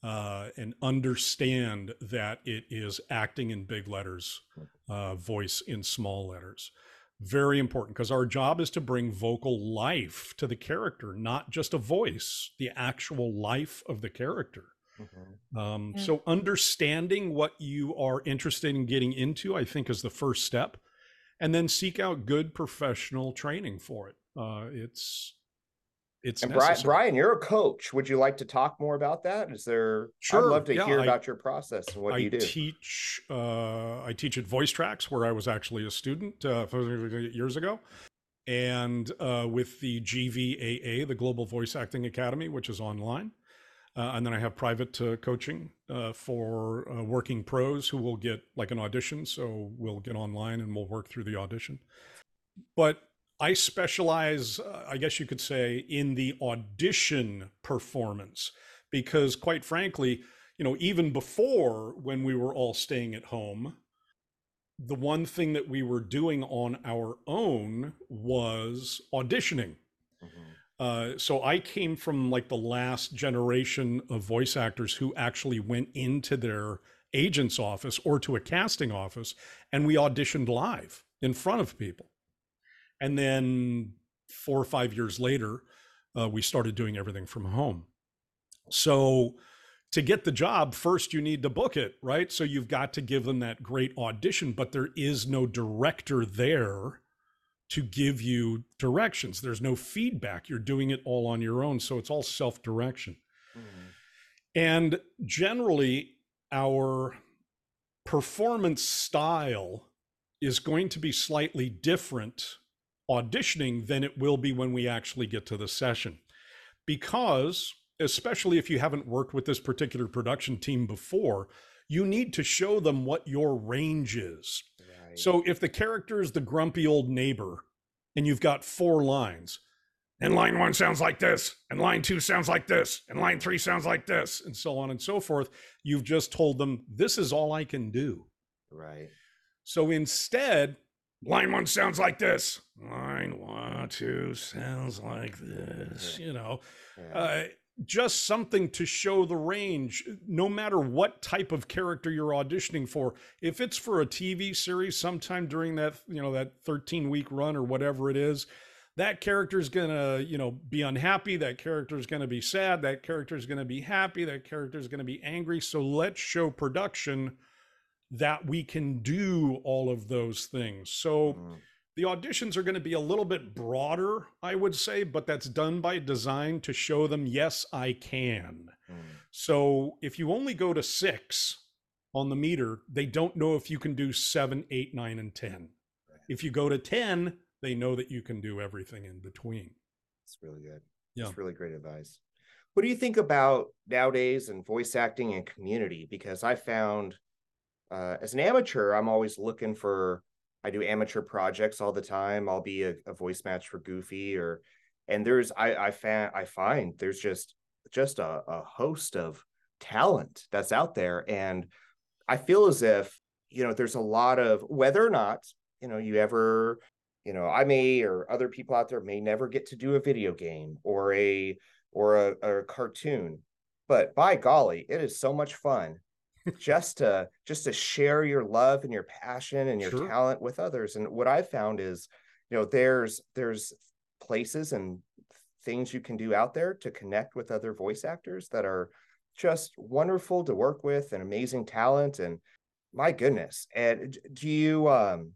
Uh, and understand that it is acting in big letters, uh, voice in small letters. Very important because our job is to bring vocal life to the character, not just a voice, the actual life of the character. Mm-hmm. Um, yeah. So, understanding what you are interested in getting into, I think, is the first step. And then seek out good professional training for it. Uh, it's it's and Brian, Brian, you're a coach. Would you like to talk more about that? Is there? Sure. I'd love to yeah, hear I, about your process and what I you do. Teach. Uh, I teach at Voice Tracks, where I was actually a student uh, years ago, and uh, with the GVAA, the Global Voice Acting Academy, which is online. Uh, and then I have private uh, coaching uh, for uh, working pros who will get like an audition. So we'll get online and we'll work through the audition. But I specialize, uh, I guess you could say, in the audition performance because, quite frankly, you know, even before when we were all staying at home, the one thing that we were doing on our own was auditioning. Mm-hmm. Uh, so I came from like the last generation of voice actors who actually went into their agent's office or to a casting office and we auditioned live in front of people. And then four or five years later, uh, we started doing everything from home. So to get the job, first you need to book it, right? So you've got to give them that great audition, but there is no director there to give you directions. There's no feedback. You're doing it all on your own. So it's all self direction. Mm-hmm. And generally, our performance style is going to be slightly different auditioning than it will be when we actually get to the session. Because, especially if you haven't worked with this particular production team before, you need to show them what your range is. Right. So if the character is the grumpy old neighbor and you've got four lines, and line one sounds like this, and line two sounds like this, and line three sounds like this, and so on and so forth, you've just told them, this is all I can do. Right. So instead, line one sounds like this. Line one two sounds like this you know? Uh, just something to show the range no matter what type of character you're auditioning for. If it's for a tv series sometime during that you know that 13 week run or whatever it is that character is going to you know be unhappy that character is going to be sad that character is going to be happy that character is going to be angry. So let's show production that we can do all of those things. So mm. the auditions are going to be a little bit broader, I would say, but that's done by design to show them, yes, I can. Mm. So if you only go to six on the meter, they don't know if you can do seven, eight, nine, and 10. If you go to 10, they know that you can do everything in between. It's really good. Yeah. It's really great advice. What do you think about nowadays and voice acting and community? Because I found uh, as an amateur, I'm always looking for. I do amateur projects all the time. I'll be a, a voice match for Goofy, or and there's I I fan I find there's just just a, a host of talent that's out there, and I feel as if you know there's a lot of whether or not you know you ever you know I may or other people out there may never get to do a video game or a or a, a cartoon, but by golly, it is so much fun just to just to share your love and your passion and your sure. talent with others and what I've found is you know there's there's places and things you can do out there to connect with other voice actors that are just wonderful to work with and amazing talent and my goodness and do you um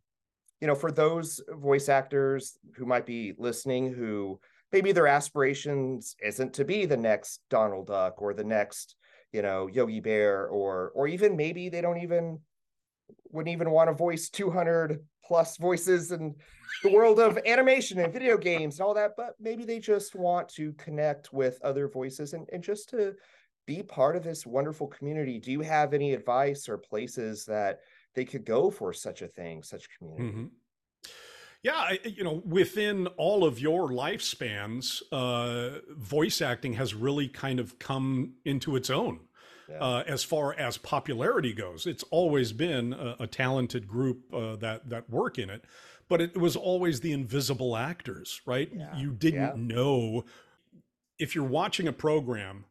you know for those voice actors who might be listening who maybe their aspirations isn't to be the next donald duck or the next you know yogi bear or or even maybe they don't even wouldn't even want to voice 200 plus voices in the world of animation and video games and all that but maybe they just want to connect with other voices and, and just to be part of this wonderful community do you have any advice or places that they could go for such a thing such community mm-hmm. Yeah, you know, within all of your lifespans, uh, voice acting has really kind of come into its own. Yeah. Uh, as far as popularity goes, it's always been a, a talented group uh, that that work in it, but it was always the invisible actors, right? Yeah. You didn't yeah. know if you're watching a program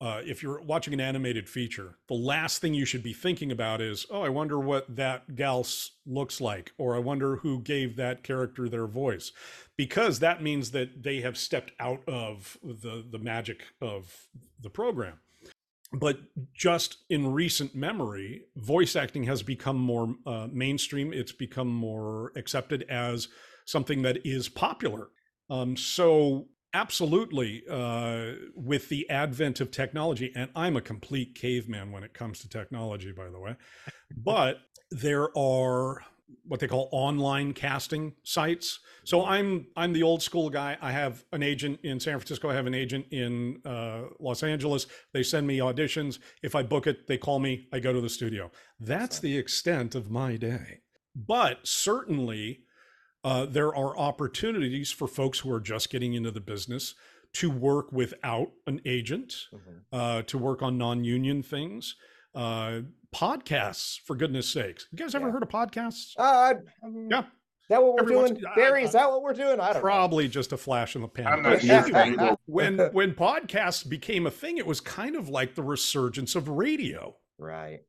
uh, if you're watching an animated feature, the last thing you should be thinking about is, oh, I wonder what that gal looks like, or I wonder who gave that character their voice, because that means that they have stepped out of the the magic of the program. But just in recent memory, voice acting has become more uh, mainstream. It's become more accepted as something that is popular. Um, so absolutely uh, with the advent of technology and i'm a complete caveman when it comes to technology by the way but there are what they call online casting sites. So i'm i'm the old school guy. I have an agent in san francisco. I have an agent in uh, los angeles. They send me auditions. If i book it they call me. I go to the studio. That's the extent of my day. But certainly uh, there are opportunities for folks who are just getting into the business to work without an agent, mm-hmm. uh, to work on non-union things. Uh, podcasts, for goodness sakes. You guys ever yeah. heard of podcasts? Uh, um, yeah. Is that what we're Everyone's, doing? Barry, is that what we're doing? I don't probably know. just a flash in the pan. when when podcasts became a thing, it was kind of like the resurgence of radio. Right.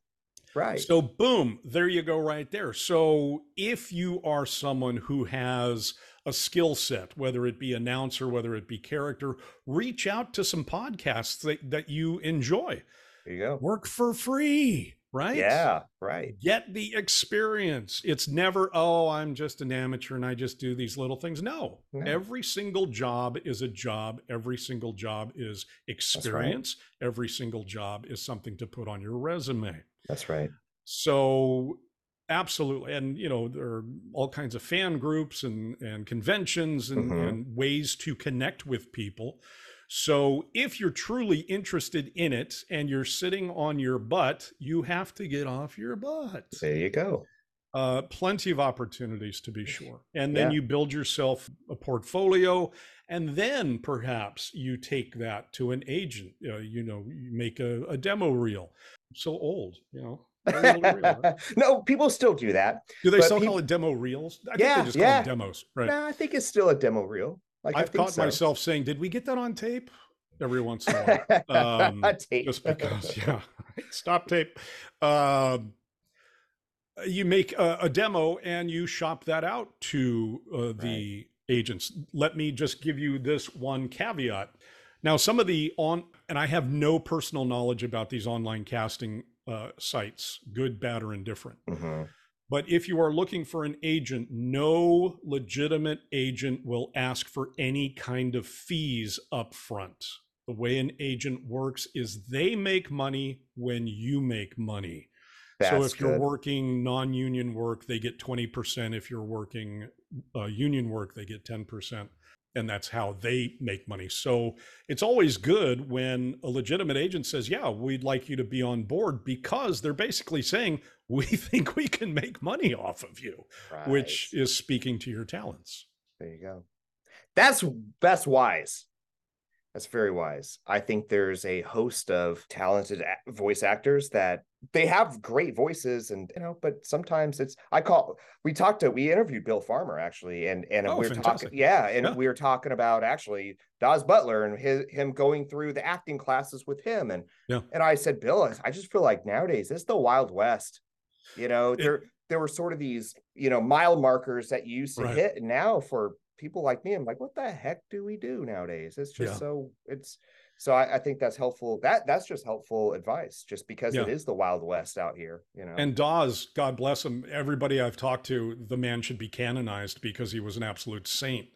Right. So, boom, there you go, right there. So, if you are someone who has a skill set, whether it be announcer, whether it be character, reach out to some podcasts that, that you enjoy. There you go. Work for free, right? Yeah, right. Get the experience. It's never, oh, I'm just an amateur and I just do these little things. No, no. every single job is a job. Every single job is experience. Right. Every single job is something to put on your resume. That's right. So absolutely and you know there are all kinds of fan groups and and conventions and, mm-hmm. and, ways to connect with people so if you're truly interested in it and you're sitting on your butt you have to get off your butt there you go uh, plenty of opportunities to be sure and then yeah. you build yourself a portfolio and then perhaps you take that to an agent uh, you know you make a, a demo reel so old, you know. no, people still do that. Do they still people... call it demo reels? I think yeah, they just yeah. call them demos, right? No, I think it's still a demo reel. Like, I've caught so. myself saying, "Did we get that on tape?" Every once in a while, um, tape. just because, yeah. Stop tape. Um, you make a, a, demo and you shop that out to uh, the right. agents. Let me just give you this one caveat. Now, some of the on, and I have no personal knowledge about these online casting uh, sites, good, bad, or indifferent. Mm-hmm. But if you are looking for an agent, no legitimate agent will ask for any kind of fees up front. The way an agent works is they make money when you make money. That's so if good. you're working non-union work, they get 20%. If you're working uh, union work, they get 10% and that's how they make money. So it's always good when a legitimate agent says, "Yeah, we'd like you to be on board," because they're basically saying, "We think we can make money off of you," right. which is speaking to your talents. There you go. That's that's wise. That's very wise. I think there's a host of talented voice actors that they have great voices and you know but sometimes it's i call we talked to we interviewed bill farmer actually and and oh, we are talking yeah and yeah. we were talking about actually Daws Butler and his him going through the acting classes with him and yeah. and i said bill i just feel like nowadays it's the wild west you know it, there there were sort of these you know mile markers that you used to right. hit and now for people like me, I'm like, what the heck do we do nowadays? It's just yeah. so it's so I, I, think that's helpful. That that's just helpful advice, just because yeah. it is the Wild West out here, you know. And Daws, God bless him. Everybody I've talked to, the man should be canonized because he was an absolute saint.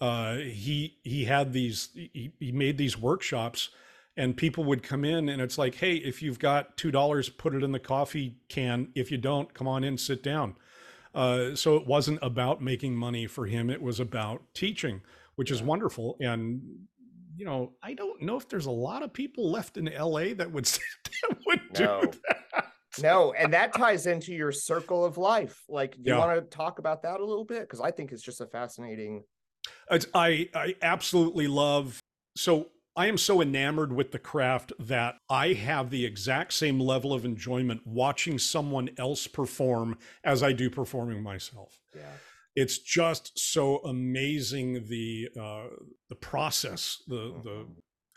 Uh, he he had these he, he made these workshops and people would come in and it's like hey if you've got two dollars put it in the coffee can if you don't come on in sit down uh, so it wasn't about making money for him it was about teaching which is wonderful and you know i don't know if there's a lot of people left in la that would that would no. do that. No and that ties into your circle of life like do you want to talk about that a little bit? Because i think it's just a fascinating it's, I I absolutely love so I am so enamored with the craft that I have the exact same level of enjoyment watching someone else perform as I do performing myself. Yeah. It's just so amazing the uh, the process, the mm-hmm. the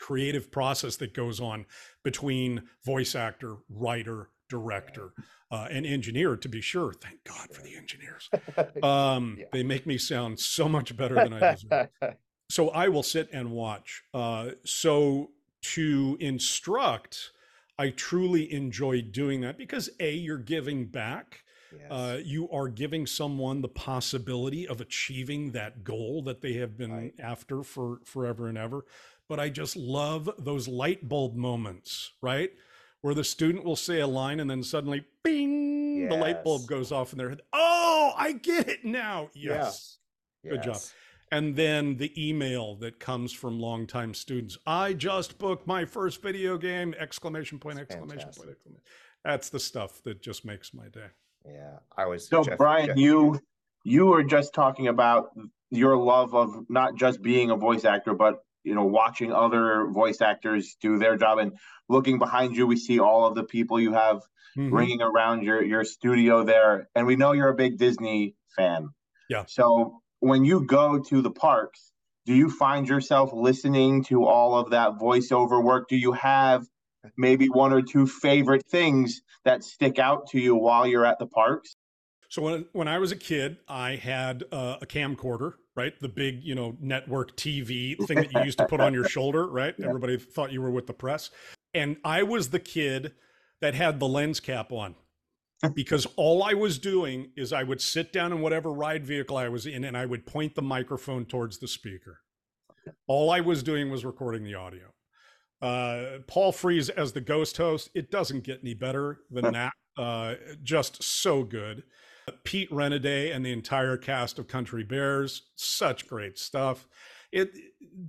creative process that goes on between voice actor, writer, director, uh, and engineer to be sure. Thank God for the engineers. Um, yeah. They make me sound so much better than I deserve. so I will sit and watch. Uh, so to instruct, I truly enjoy doing that because a you're giving back. Yes. Uh, you are giving someone the possibility of achieving that goal that they have been right. after for forever and ever. But I just love those light bulb moments, right? where the student will say a line and then suddenly, bing, yes. the light bulb goes off in their head. Oh, I get it now. Yes. Yeah. Good yes. job. And then the email that comes from longtime students. I just booked my first video game! Exclamation point! Exclamation point! Exclamation. That's the stuff that just makes my day. Yeah, I was. So Jeff, Brian, Jeff. you you were just talking about your love of not just being a voice actor, but you know watching other voice actors do their job and looking behind you we see all of the people you have mm-hmm. ringing around your your studio there and we know you're a big disney fan yeah so when you go to the parks do you find yourself listening to all of that voiceover work do you have maybe one or two favorite things that stick out to you while you're at the parks so when when I was a kid, I had uh, a camcorder, right? The big, you know, network TV thing that you used to put on your shoulder, right? Yeah. Everybody thought you were with the press. And I was the kid that had the lens cap on because all I was doing is I would sit down in whatever ride vehicle I was in and I would point the microphone towards the speaker. All I was doing was recording the audio. Uh, Paul Frees as the ghost host, it doesn't get any better than that. Uh, just so good. Pete Renaday and the entire cast of Country Bears, such great stuff. It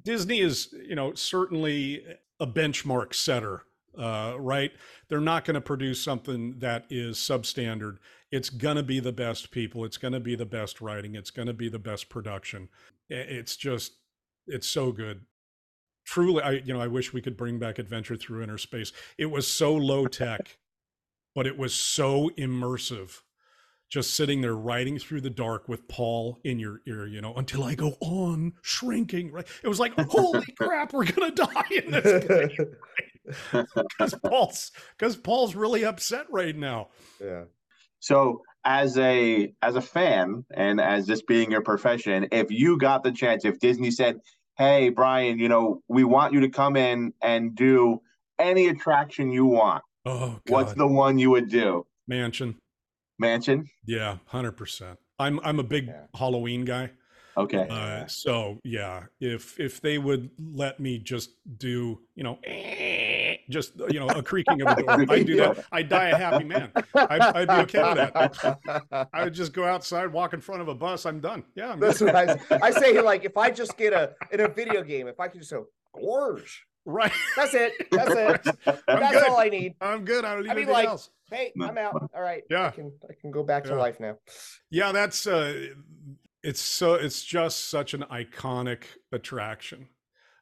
Disney is, you know, certainly a benchmark setter, uh, right? They're not going to produce something that is substandard. It's going to be the best people. It's going to be the best writing. It's going to be the best production. It's just, it's so good. Truly, I you know, I wish we could bring back Adventure Through Inner Space. It was so low tech, but it was so immersive just sitting there writing through the dark with Paul in your ear, you know, until I go on shrinking. Right? It was like, holy crap, we're gonna die in this because Paul's because Paul's really upset right now. Yeah. So as a as a fan and as this being your profession, if you got the chance, if Disney said, "Hey, Brian, you know, we want you to come in and do any attraction you want," oh, what's the one you would do? Mansion. Mansion? Yeah, hundred percent. I'm I'm a big yeah. Halloween guy. Okay. Uh, so yeah, if if they would let me just do, you know, just you know, a creaking of a door, I'd do that. I'd die a happy man. I'd, I'd, be okay with that. I would just go outside, walk in front of a bus. I'm done. Yeah, I'm that's what I, I say. Like if I just get a in a video game, if I could just go gorge. Right. That's it. That's it. That's good. all I need. I'm good. I don't need I mean, anything like, else. Hey, I'm out. All right. Yeah. I can I can go back to life now. Yeah, that's uh it's so it's just such an iconic attraction.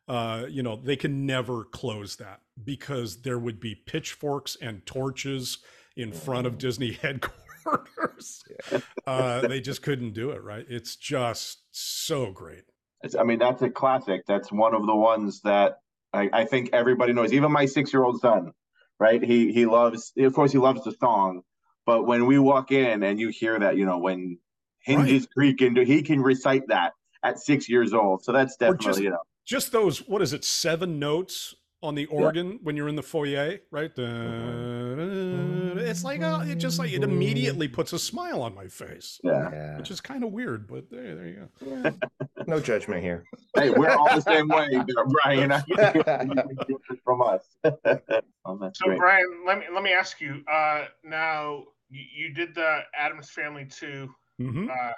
Uh, you know, they can never close that because there would be pitchforks and torches in front of mm. Disney headquarters. Yeah. Uh, they just couldn't do it, right? It's just so great. It's, I mean, that's a classic. That's one of the ones that I, I think everybody knows. Even my six-year-old son, right? He he loves, of course, he loves the song. But when we walk in and you hear that, you know, when hinges right. creak into, he can recite that, at six years old. So that's definitely just, you know just those. What is it? Seven notes on the organ yeah. when you're in the foyer, right? Mm-hmm. It's like uh, it just like it immediately puts a smile on my face. Yeah, yeah. which is kind of weird, but there, there you go. no judgment here. Hey, we're all the same way, Brian. from us. oh, so, great. Brian, let me let me ask you. Uh, now, you, you did the Addams Family 2 mm-hmm. uh,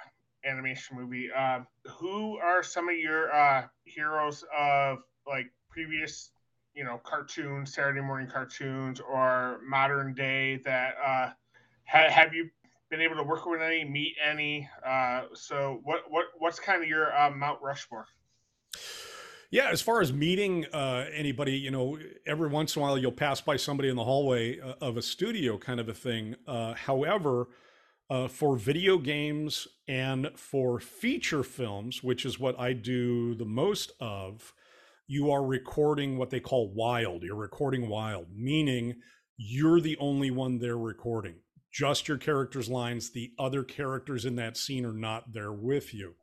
animation movie. Uh, who are some of your uh, heroes of like previous you know cartoons, Saturday morning cartoons, or modern day that uh, ha- have you been able to work with any, meet any? Uh, so what what what's kind of your uh, Mount Rushmore? Yeah, as far as meeting uh, anybody, you know, every once in a while you'll pass by somebody in the hallway uh, of a studio, kind of a thing. Uh, however, uh, for video games and for feature films, which is what I do the most of, you are recording what they call wild. You're recording wild, meaning you're the only one they're recording. Just your character's lines. The other characters in that scene are not there with you.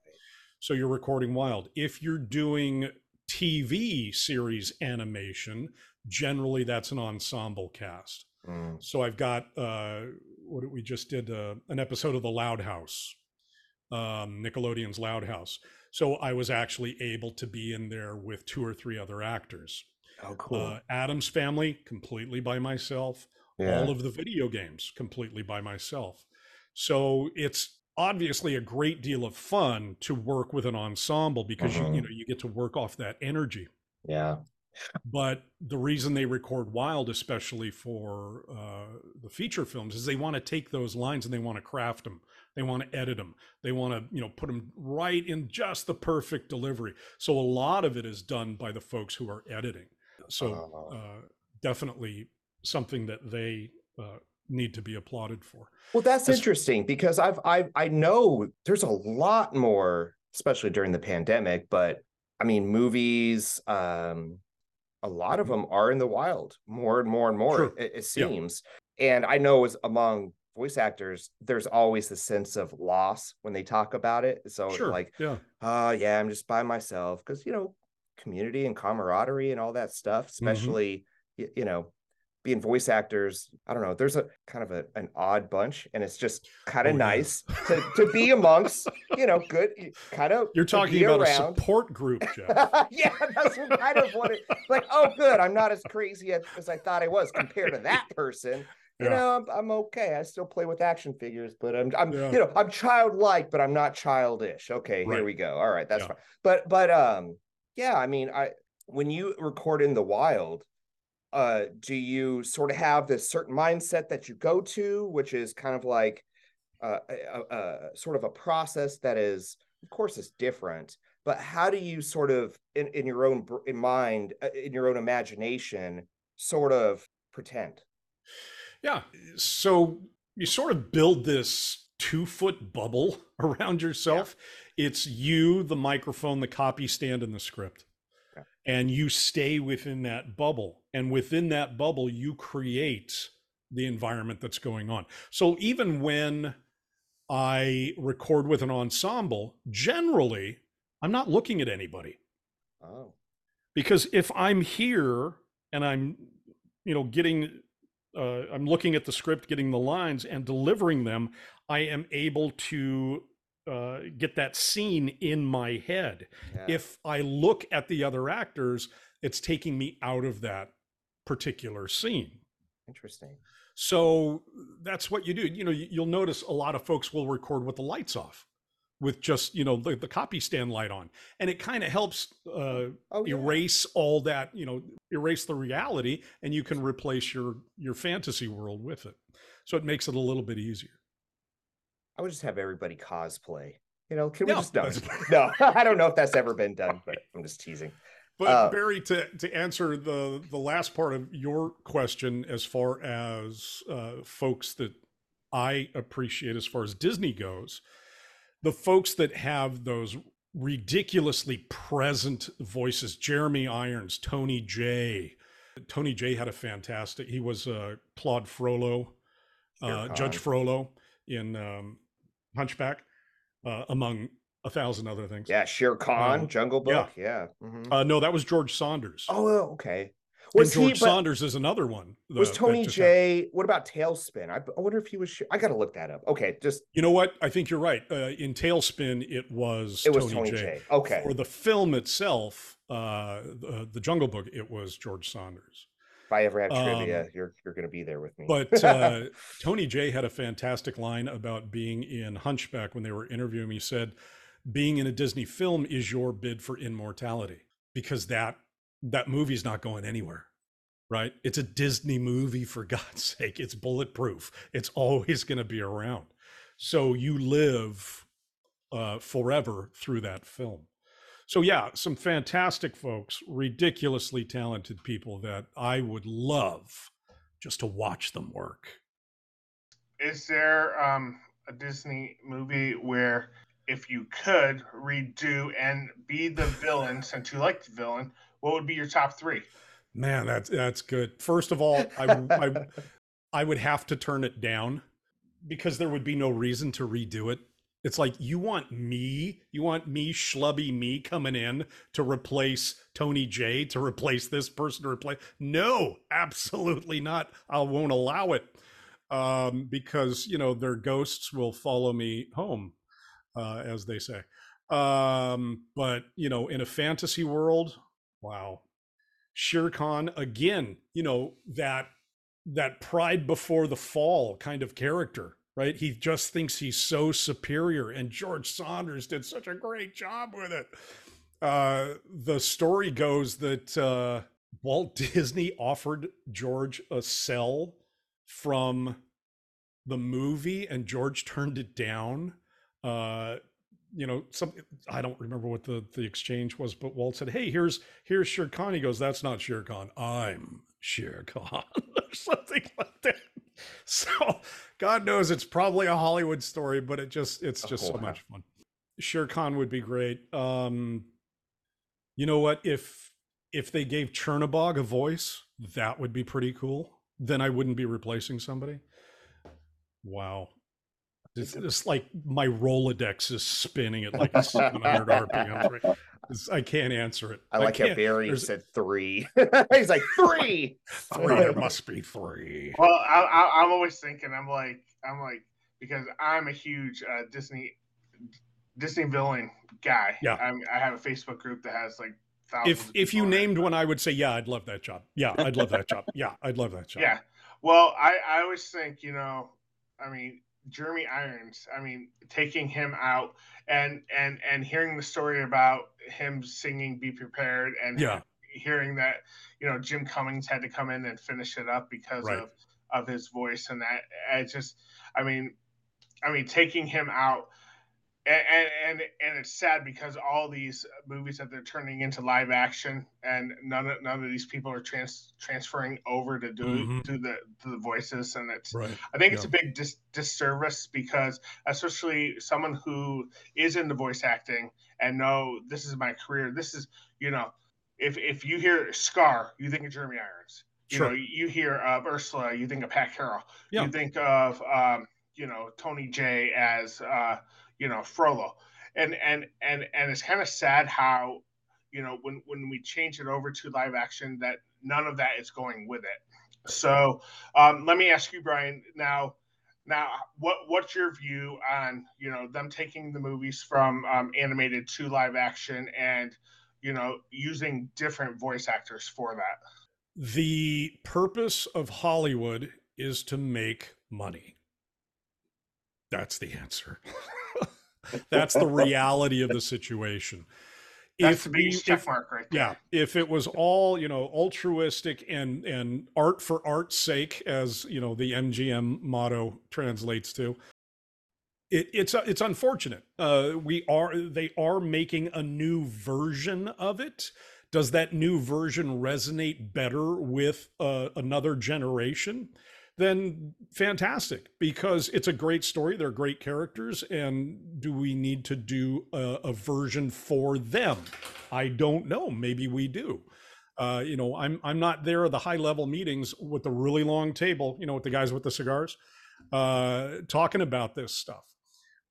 So you're recording wild. If you're doing TV series animation, generally that's an ensemble cast. Mm. So I've got uh, what we just did uh, an episode of The Loud House, um, Nickelodeon's Loud House. So I was actually able to be in there with two or three other actors. Oh, cool. Uh, Addams Family, completely by myself. Yeah. All of the video games, completely by myself. So it's obviously a great deal of fun to work with an ensemble because you you mm-hmm. know you get to work off that energy. Yeah. But the reason they record wild, especially for uh, the feature films, is they want to take those lines and they want to craft them. They want to edit them. They want to, you know, put them right in just the perfect delivery. So a lot of it is done by the folks who are editing. So uh, uh definitely something that they uh, need to be applauded for. Well, that's As, interesting because I've I I know there's a lot more, especially during the pandemic. But I mean, movies. Um, a lot of mm-hmm. them are in the wild more and more and more. Sure. It, it, seems, yeah. and I know as among voice actors, there's always the sense of loss when they talk about it. So sure. like, yeah, uh, yeah, I'm just by myself because you know, community and camaraderie and all that stuff, mm-hmm. especially mm-hmm. you, you, know, being voice actors. I don't know. There's a kind of a, an odd bunch, and it's just kind of oh, nice yeah. to, to be amongst. You know, good kind of. You're talking about around. a support group, Jeff. yeah, that's kind of what it like. Oh, good. I'm not as crazy as, as I thought I was compared to that person you yeah. know, I'm, I'm okay. I still play with action figures, but I'm, I'm, yeah. you know, I'm childlike, but I'm not childish. Okay, right. here we go. All right, that's yeah. fine. But, but, um, yeah, I mean, I when you record in the wild, uh, do you sort of have this certain mindset that you go to, which is kind of like, uh, a, a, sort of a process that is, of course, is different. But how do you sort of, in, in your own in mind, uh, in your own imagination, sort of pretend? Yeah. So you sort of build this two foot bubble around yourself. Yeah. It's you, the microphone, the copy stand, and the script. Yeah. And you stay within that bubble. And within that bubble, you create the environment that's going on. So even when I record with an ensemble, generally, I'm not looking at anybody. Oh. Because if I'm here and I'm, you know, getting uh, I'm looking at the script, getting the lines, and delivering them, I am able to uh, get that scene in my head. Yeah. If I look at the other actors, it's taking me out of that particular scene. Interesting. So that's what you do. You know, you'll notice a lot of folks will record with the lights off with just you know the, the copy stand light on. And it kind of helps uh, oh, yeah. erase all that you know erase the reality and you can replace your your fantasy world with it. So it makes it a little bit easier. I would just have everybody cosplay. You know can we no, just no, no i don't know if that's ever been done but i'm just teasing. But uh, barry to to answer the the last part of your question as far as uh, folks that i appreciate as far as disney goes the folks that have those ridiculously present voices jeremy irons tony jay tony jay had a fantastic he was uh, claude frollo uh, judge frollo in um, hunchback uh, among a thousand other things. Yeah, Shere Khan, Um, Jungle Book. yeah. Yeah. mhm. Uh, no, that was George Sanders. oh, okay. And Was George he? Sanders is another one. was Tony just happened. J? What about TaleSpin? I, I wonder if he was. I got to look that up. Okay, just You know what? I think you're right. Uh, in TaleSpin, it was it was Tony, Tony Jay. J. Okay. For the film itself, uh, the, the Jungle Book, it was George Sanders. If I ever have trivia, Um, you're you're going to be there with me. But uh, Tony Jay had a fantastic line about being in Hunchback when they were interviewing him. He said, "Being in a Disney film is your bid for immortality because that that movie's not going anywhere." Right? It's a Disney movie for God's sake. It's bulletproof. It's always going to be around. So you live uh, forever through that film. So yeah, some fantastic folks, ridiculously talented people that I would love just to watch them work. Is there um, a Disney movie where, if you could redo and be the villain, since you like the villain, what would be your top three? Man, that's that's good. First of all, I, I I would have to turn it down because there would be no reason to redo it. It's like you want me, you want me, schlubby me, coming in to replace Tony Jay, to replace this person, to replace. No, absolutely not. I won't allow it um, because you know their ghosts will follow me home, uh, as they say. Um, but you know, in a fantasy world, wow, Shere Khan again, you know that that pride before the fall kind of character, right? He just thinks he's so superior, and George Sanders did such a great job with it. Uh, the story goes that uh, Walt Disney offered George a cell from the movie, and George turned it down. Uh, you know, some I don't remember what the the exchange was, but Walt said, "Hey, here's here's Shere Khan." He goes, "That's not Shere Khan. I'm Shere Khan," or something like that. So, God knows it's probably a Hollywood story, but it just it's just so much fun. Shere Khan would be great. Um, you know what? If if they gave Chernobog a voice, that would be pretty cool. Then I wouldn't be replacing somebody. Wow. It's, it's like my Rolodex is spinning at like 700 RPMs. Right? I can't answer it. I like how Barry there's- said three. He's like three. Three, there must be three. Well, I, I, I'm always thinking, I'm like, I'm like, because I'm a huge uh, Disney Disney villain guy. Yeah. I'm, I have a Facebook group that has like thousands. If of if you people in it. named one, I would say, yeah, I'd love that job. Yeah, I'd love that job. Yeah, I'd love that job. Yeah. Well, I, I always think, you know, I mean, Jeremy Irons, I mean, taking him out and and and hearing the story about him singing Be Prepared and Yeah. hearing that, you know, Jim Cummings had to come in and finish it up because Right. of of his voice and that I just I mean I mean taking him out and, and and and it's sad because all these movies that they're turning into live action and none of none of these people are trans transferring over to do Mhm. to the to the voices and it's Right. I think it's a big dis- disservice because especially someone who is into voice acting and know this is my career this is you know if if you hear Scar you think of Jeremy Irons you Sure. know you hear of Ursula you think of Pat Carroll Yeah. you think of um, you know Tony Jay as uh, you know Frollo, and and and and it's kind of sad how you know when when we change it over to live action that none of that is going with it. So um, let me ask you, Brian. Now, now what what's your view on you know them taking the movies from um, animated to live action and you know using different voice actors for that? The purpose of Hollywood is to make money. That's the answer. That's the reality of the situation. That's the biggest check mark right there. yeah, if it was all you know altruistic and and art for art's sake, as you know the MGM motto translates to, it, it's it's unfortunate. Uh, we are they are making a new version of it. Does that new version resonate better with uh, another generation? Then fantastic, because it's a great story. They're great characters, and do we need to do a, a version for them? I don't know. Maybe we do. Uh, you know, I'm I'm not there at the high level meetings with the really long table. You know, with the guys with the cigars, uh, talking about this stuff.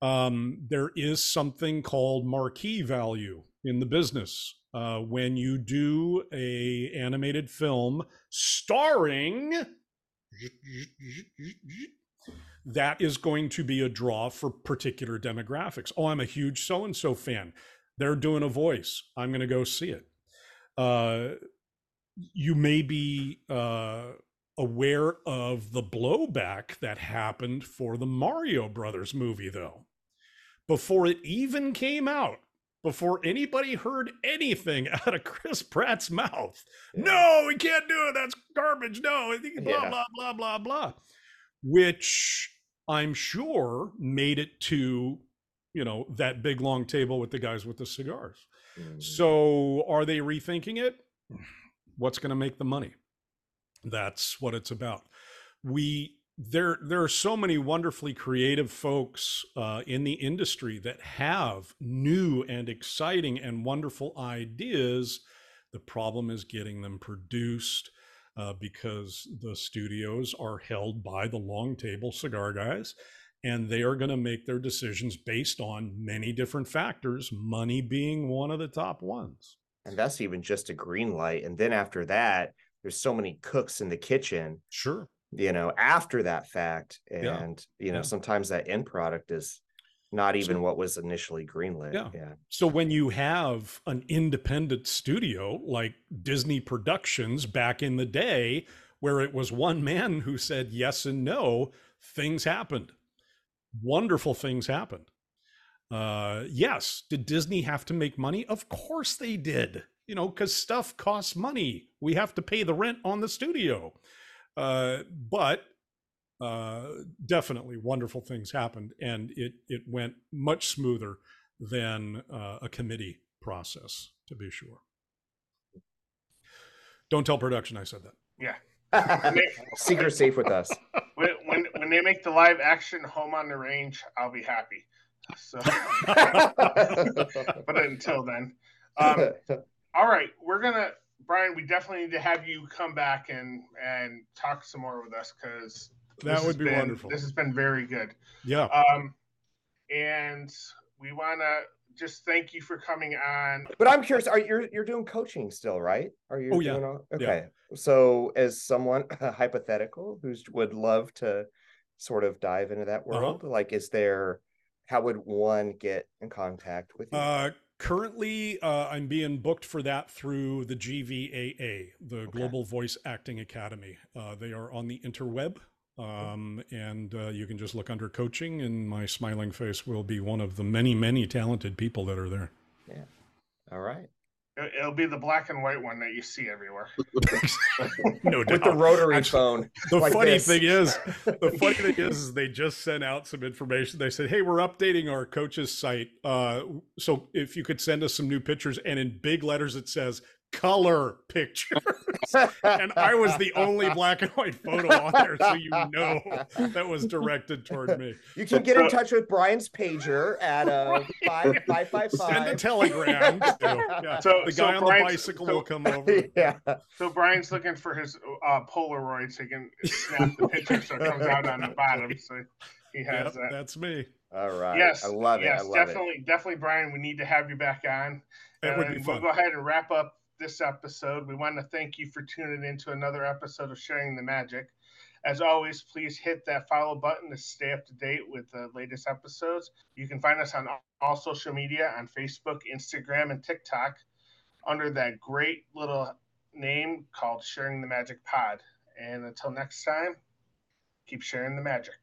Um, there is something called marquee value in the business. Uh, when you do a animated film starring that is going to be a draw for particular demographics. Oh, I'm a huge so and so fan. They're doing a voice. I'm going to go see it. Uh, you may be uh, aware of the blowback that happened for the Mario Brothers movie, though. Before it even came out, before anybody heard anything out of Chris Pratt's mouth. Yeah. No, we can't do it. That's garbage. No, blah, yeah. blah, blah, blah, blah. Which I'm sure made it to, you know, that big long table with the guys with the cigars. Mm. So are they rethinking it? What's going to make the money? That's what it's about. We there there are so many wonderfully creative folks uh, in the industry that have new and exciting and wonderful ideas. The problem is getting them produced uh, because the studios are held by the long table cigar guys, and they are going to make their decisions based on many different factors, money being one of the top ones. And that's even just a green light. And then after that, there's so many cooks in the kitchen. Sure you know after that fact and yeah. you know yeah. sometimes that end product is not even so, what was initially greenlit. Yeah. yeah. So when you have an independent studio like disney productions back in the day where it was one man who said yes and no things happened. Wonderful things happened. Uh yes did disney have to make money? Of course they did. You know because stuff costs money. We have to pay the rent on the studio uh, but uh, definitely wonderful things happened, and it it went much smoother than uh, a committee process, to be sure. Don't tell production I said that. Yeah. Secret safe with us. When, when when they make the live action Home on the Range, I'll be happy. So, but until then, um, all right, we're gonna Brian, we definitely need to have you come back and and talk some more with us because that would be been, wonderful. This has been very good. Yeah. Um, and we want to just thank you for coming on. But I'm curious, are you you're doing coaching still, right? Are you? Oh yeah. All, okay. Yeah. So, as someone hypothetical who would love to sort of dive into that uh-huh. world, uh-huh. like, is there? How would one get in contact with you? Uh, currently uh, i'm being booked for that through the gvaa the okay. global voice acting academy. Uh, they are on the interweb um, and uh, you can just look under coaching and my smiling face will be one of the many many talented people that are there. Yeah. All right It'll be the black and white one that you see everywhere. no doubt. With the rotary Actually, phone. The like funny this. thing is, the funny thing is, is, they just sent out some information. They said, "Hey, we're updating our coaches site. Uh, so if you could send us some new pictures." And in big letters, it says color pictures. and I was the only black and white photo on there, so you know that was directed toward me. You can get in touch with Brian's pager at uh five five five five. Send a telegram. yeah. So the guy so on Brian's, the bicycle so, will come over. Yeah. So Brian's looking for his uh, Polaroid so he can snap the picture so it comes out on the bottom. So he has yep, that. That's me. All right. Yes. I love yes, it. Yes, definitely, it. definitely, Brian. We need to have you back on. That would be fun. We'll go ahead and wrap up this episode. We want to thank you for tuning in to another episode of Sharing the Magic. As always, please hit that follow button to stay up to date with the latest episodes. You can find us on all social media on Facebook, Instagram, and TikTok under that great little name called Sharing the Magic Pod. And until next time, keep sharing the magic.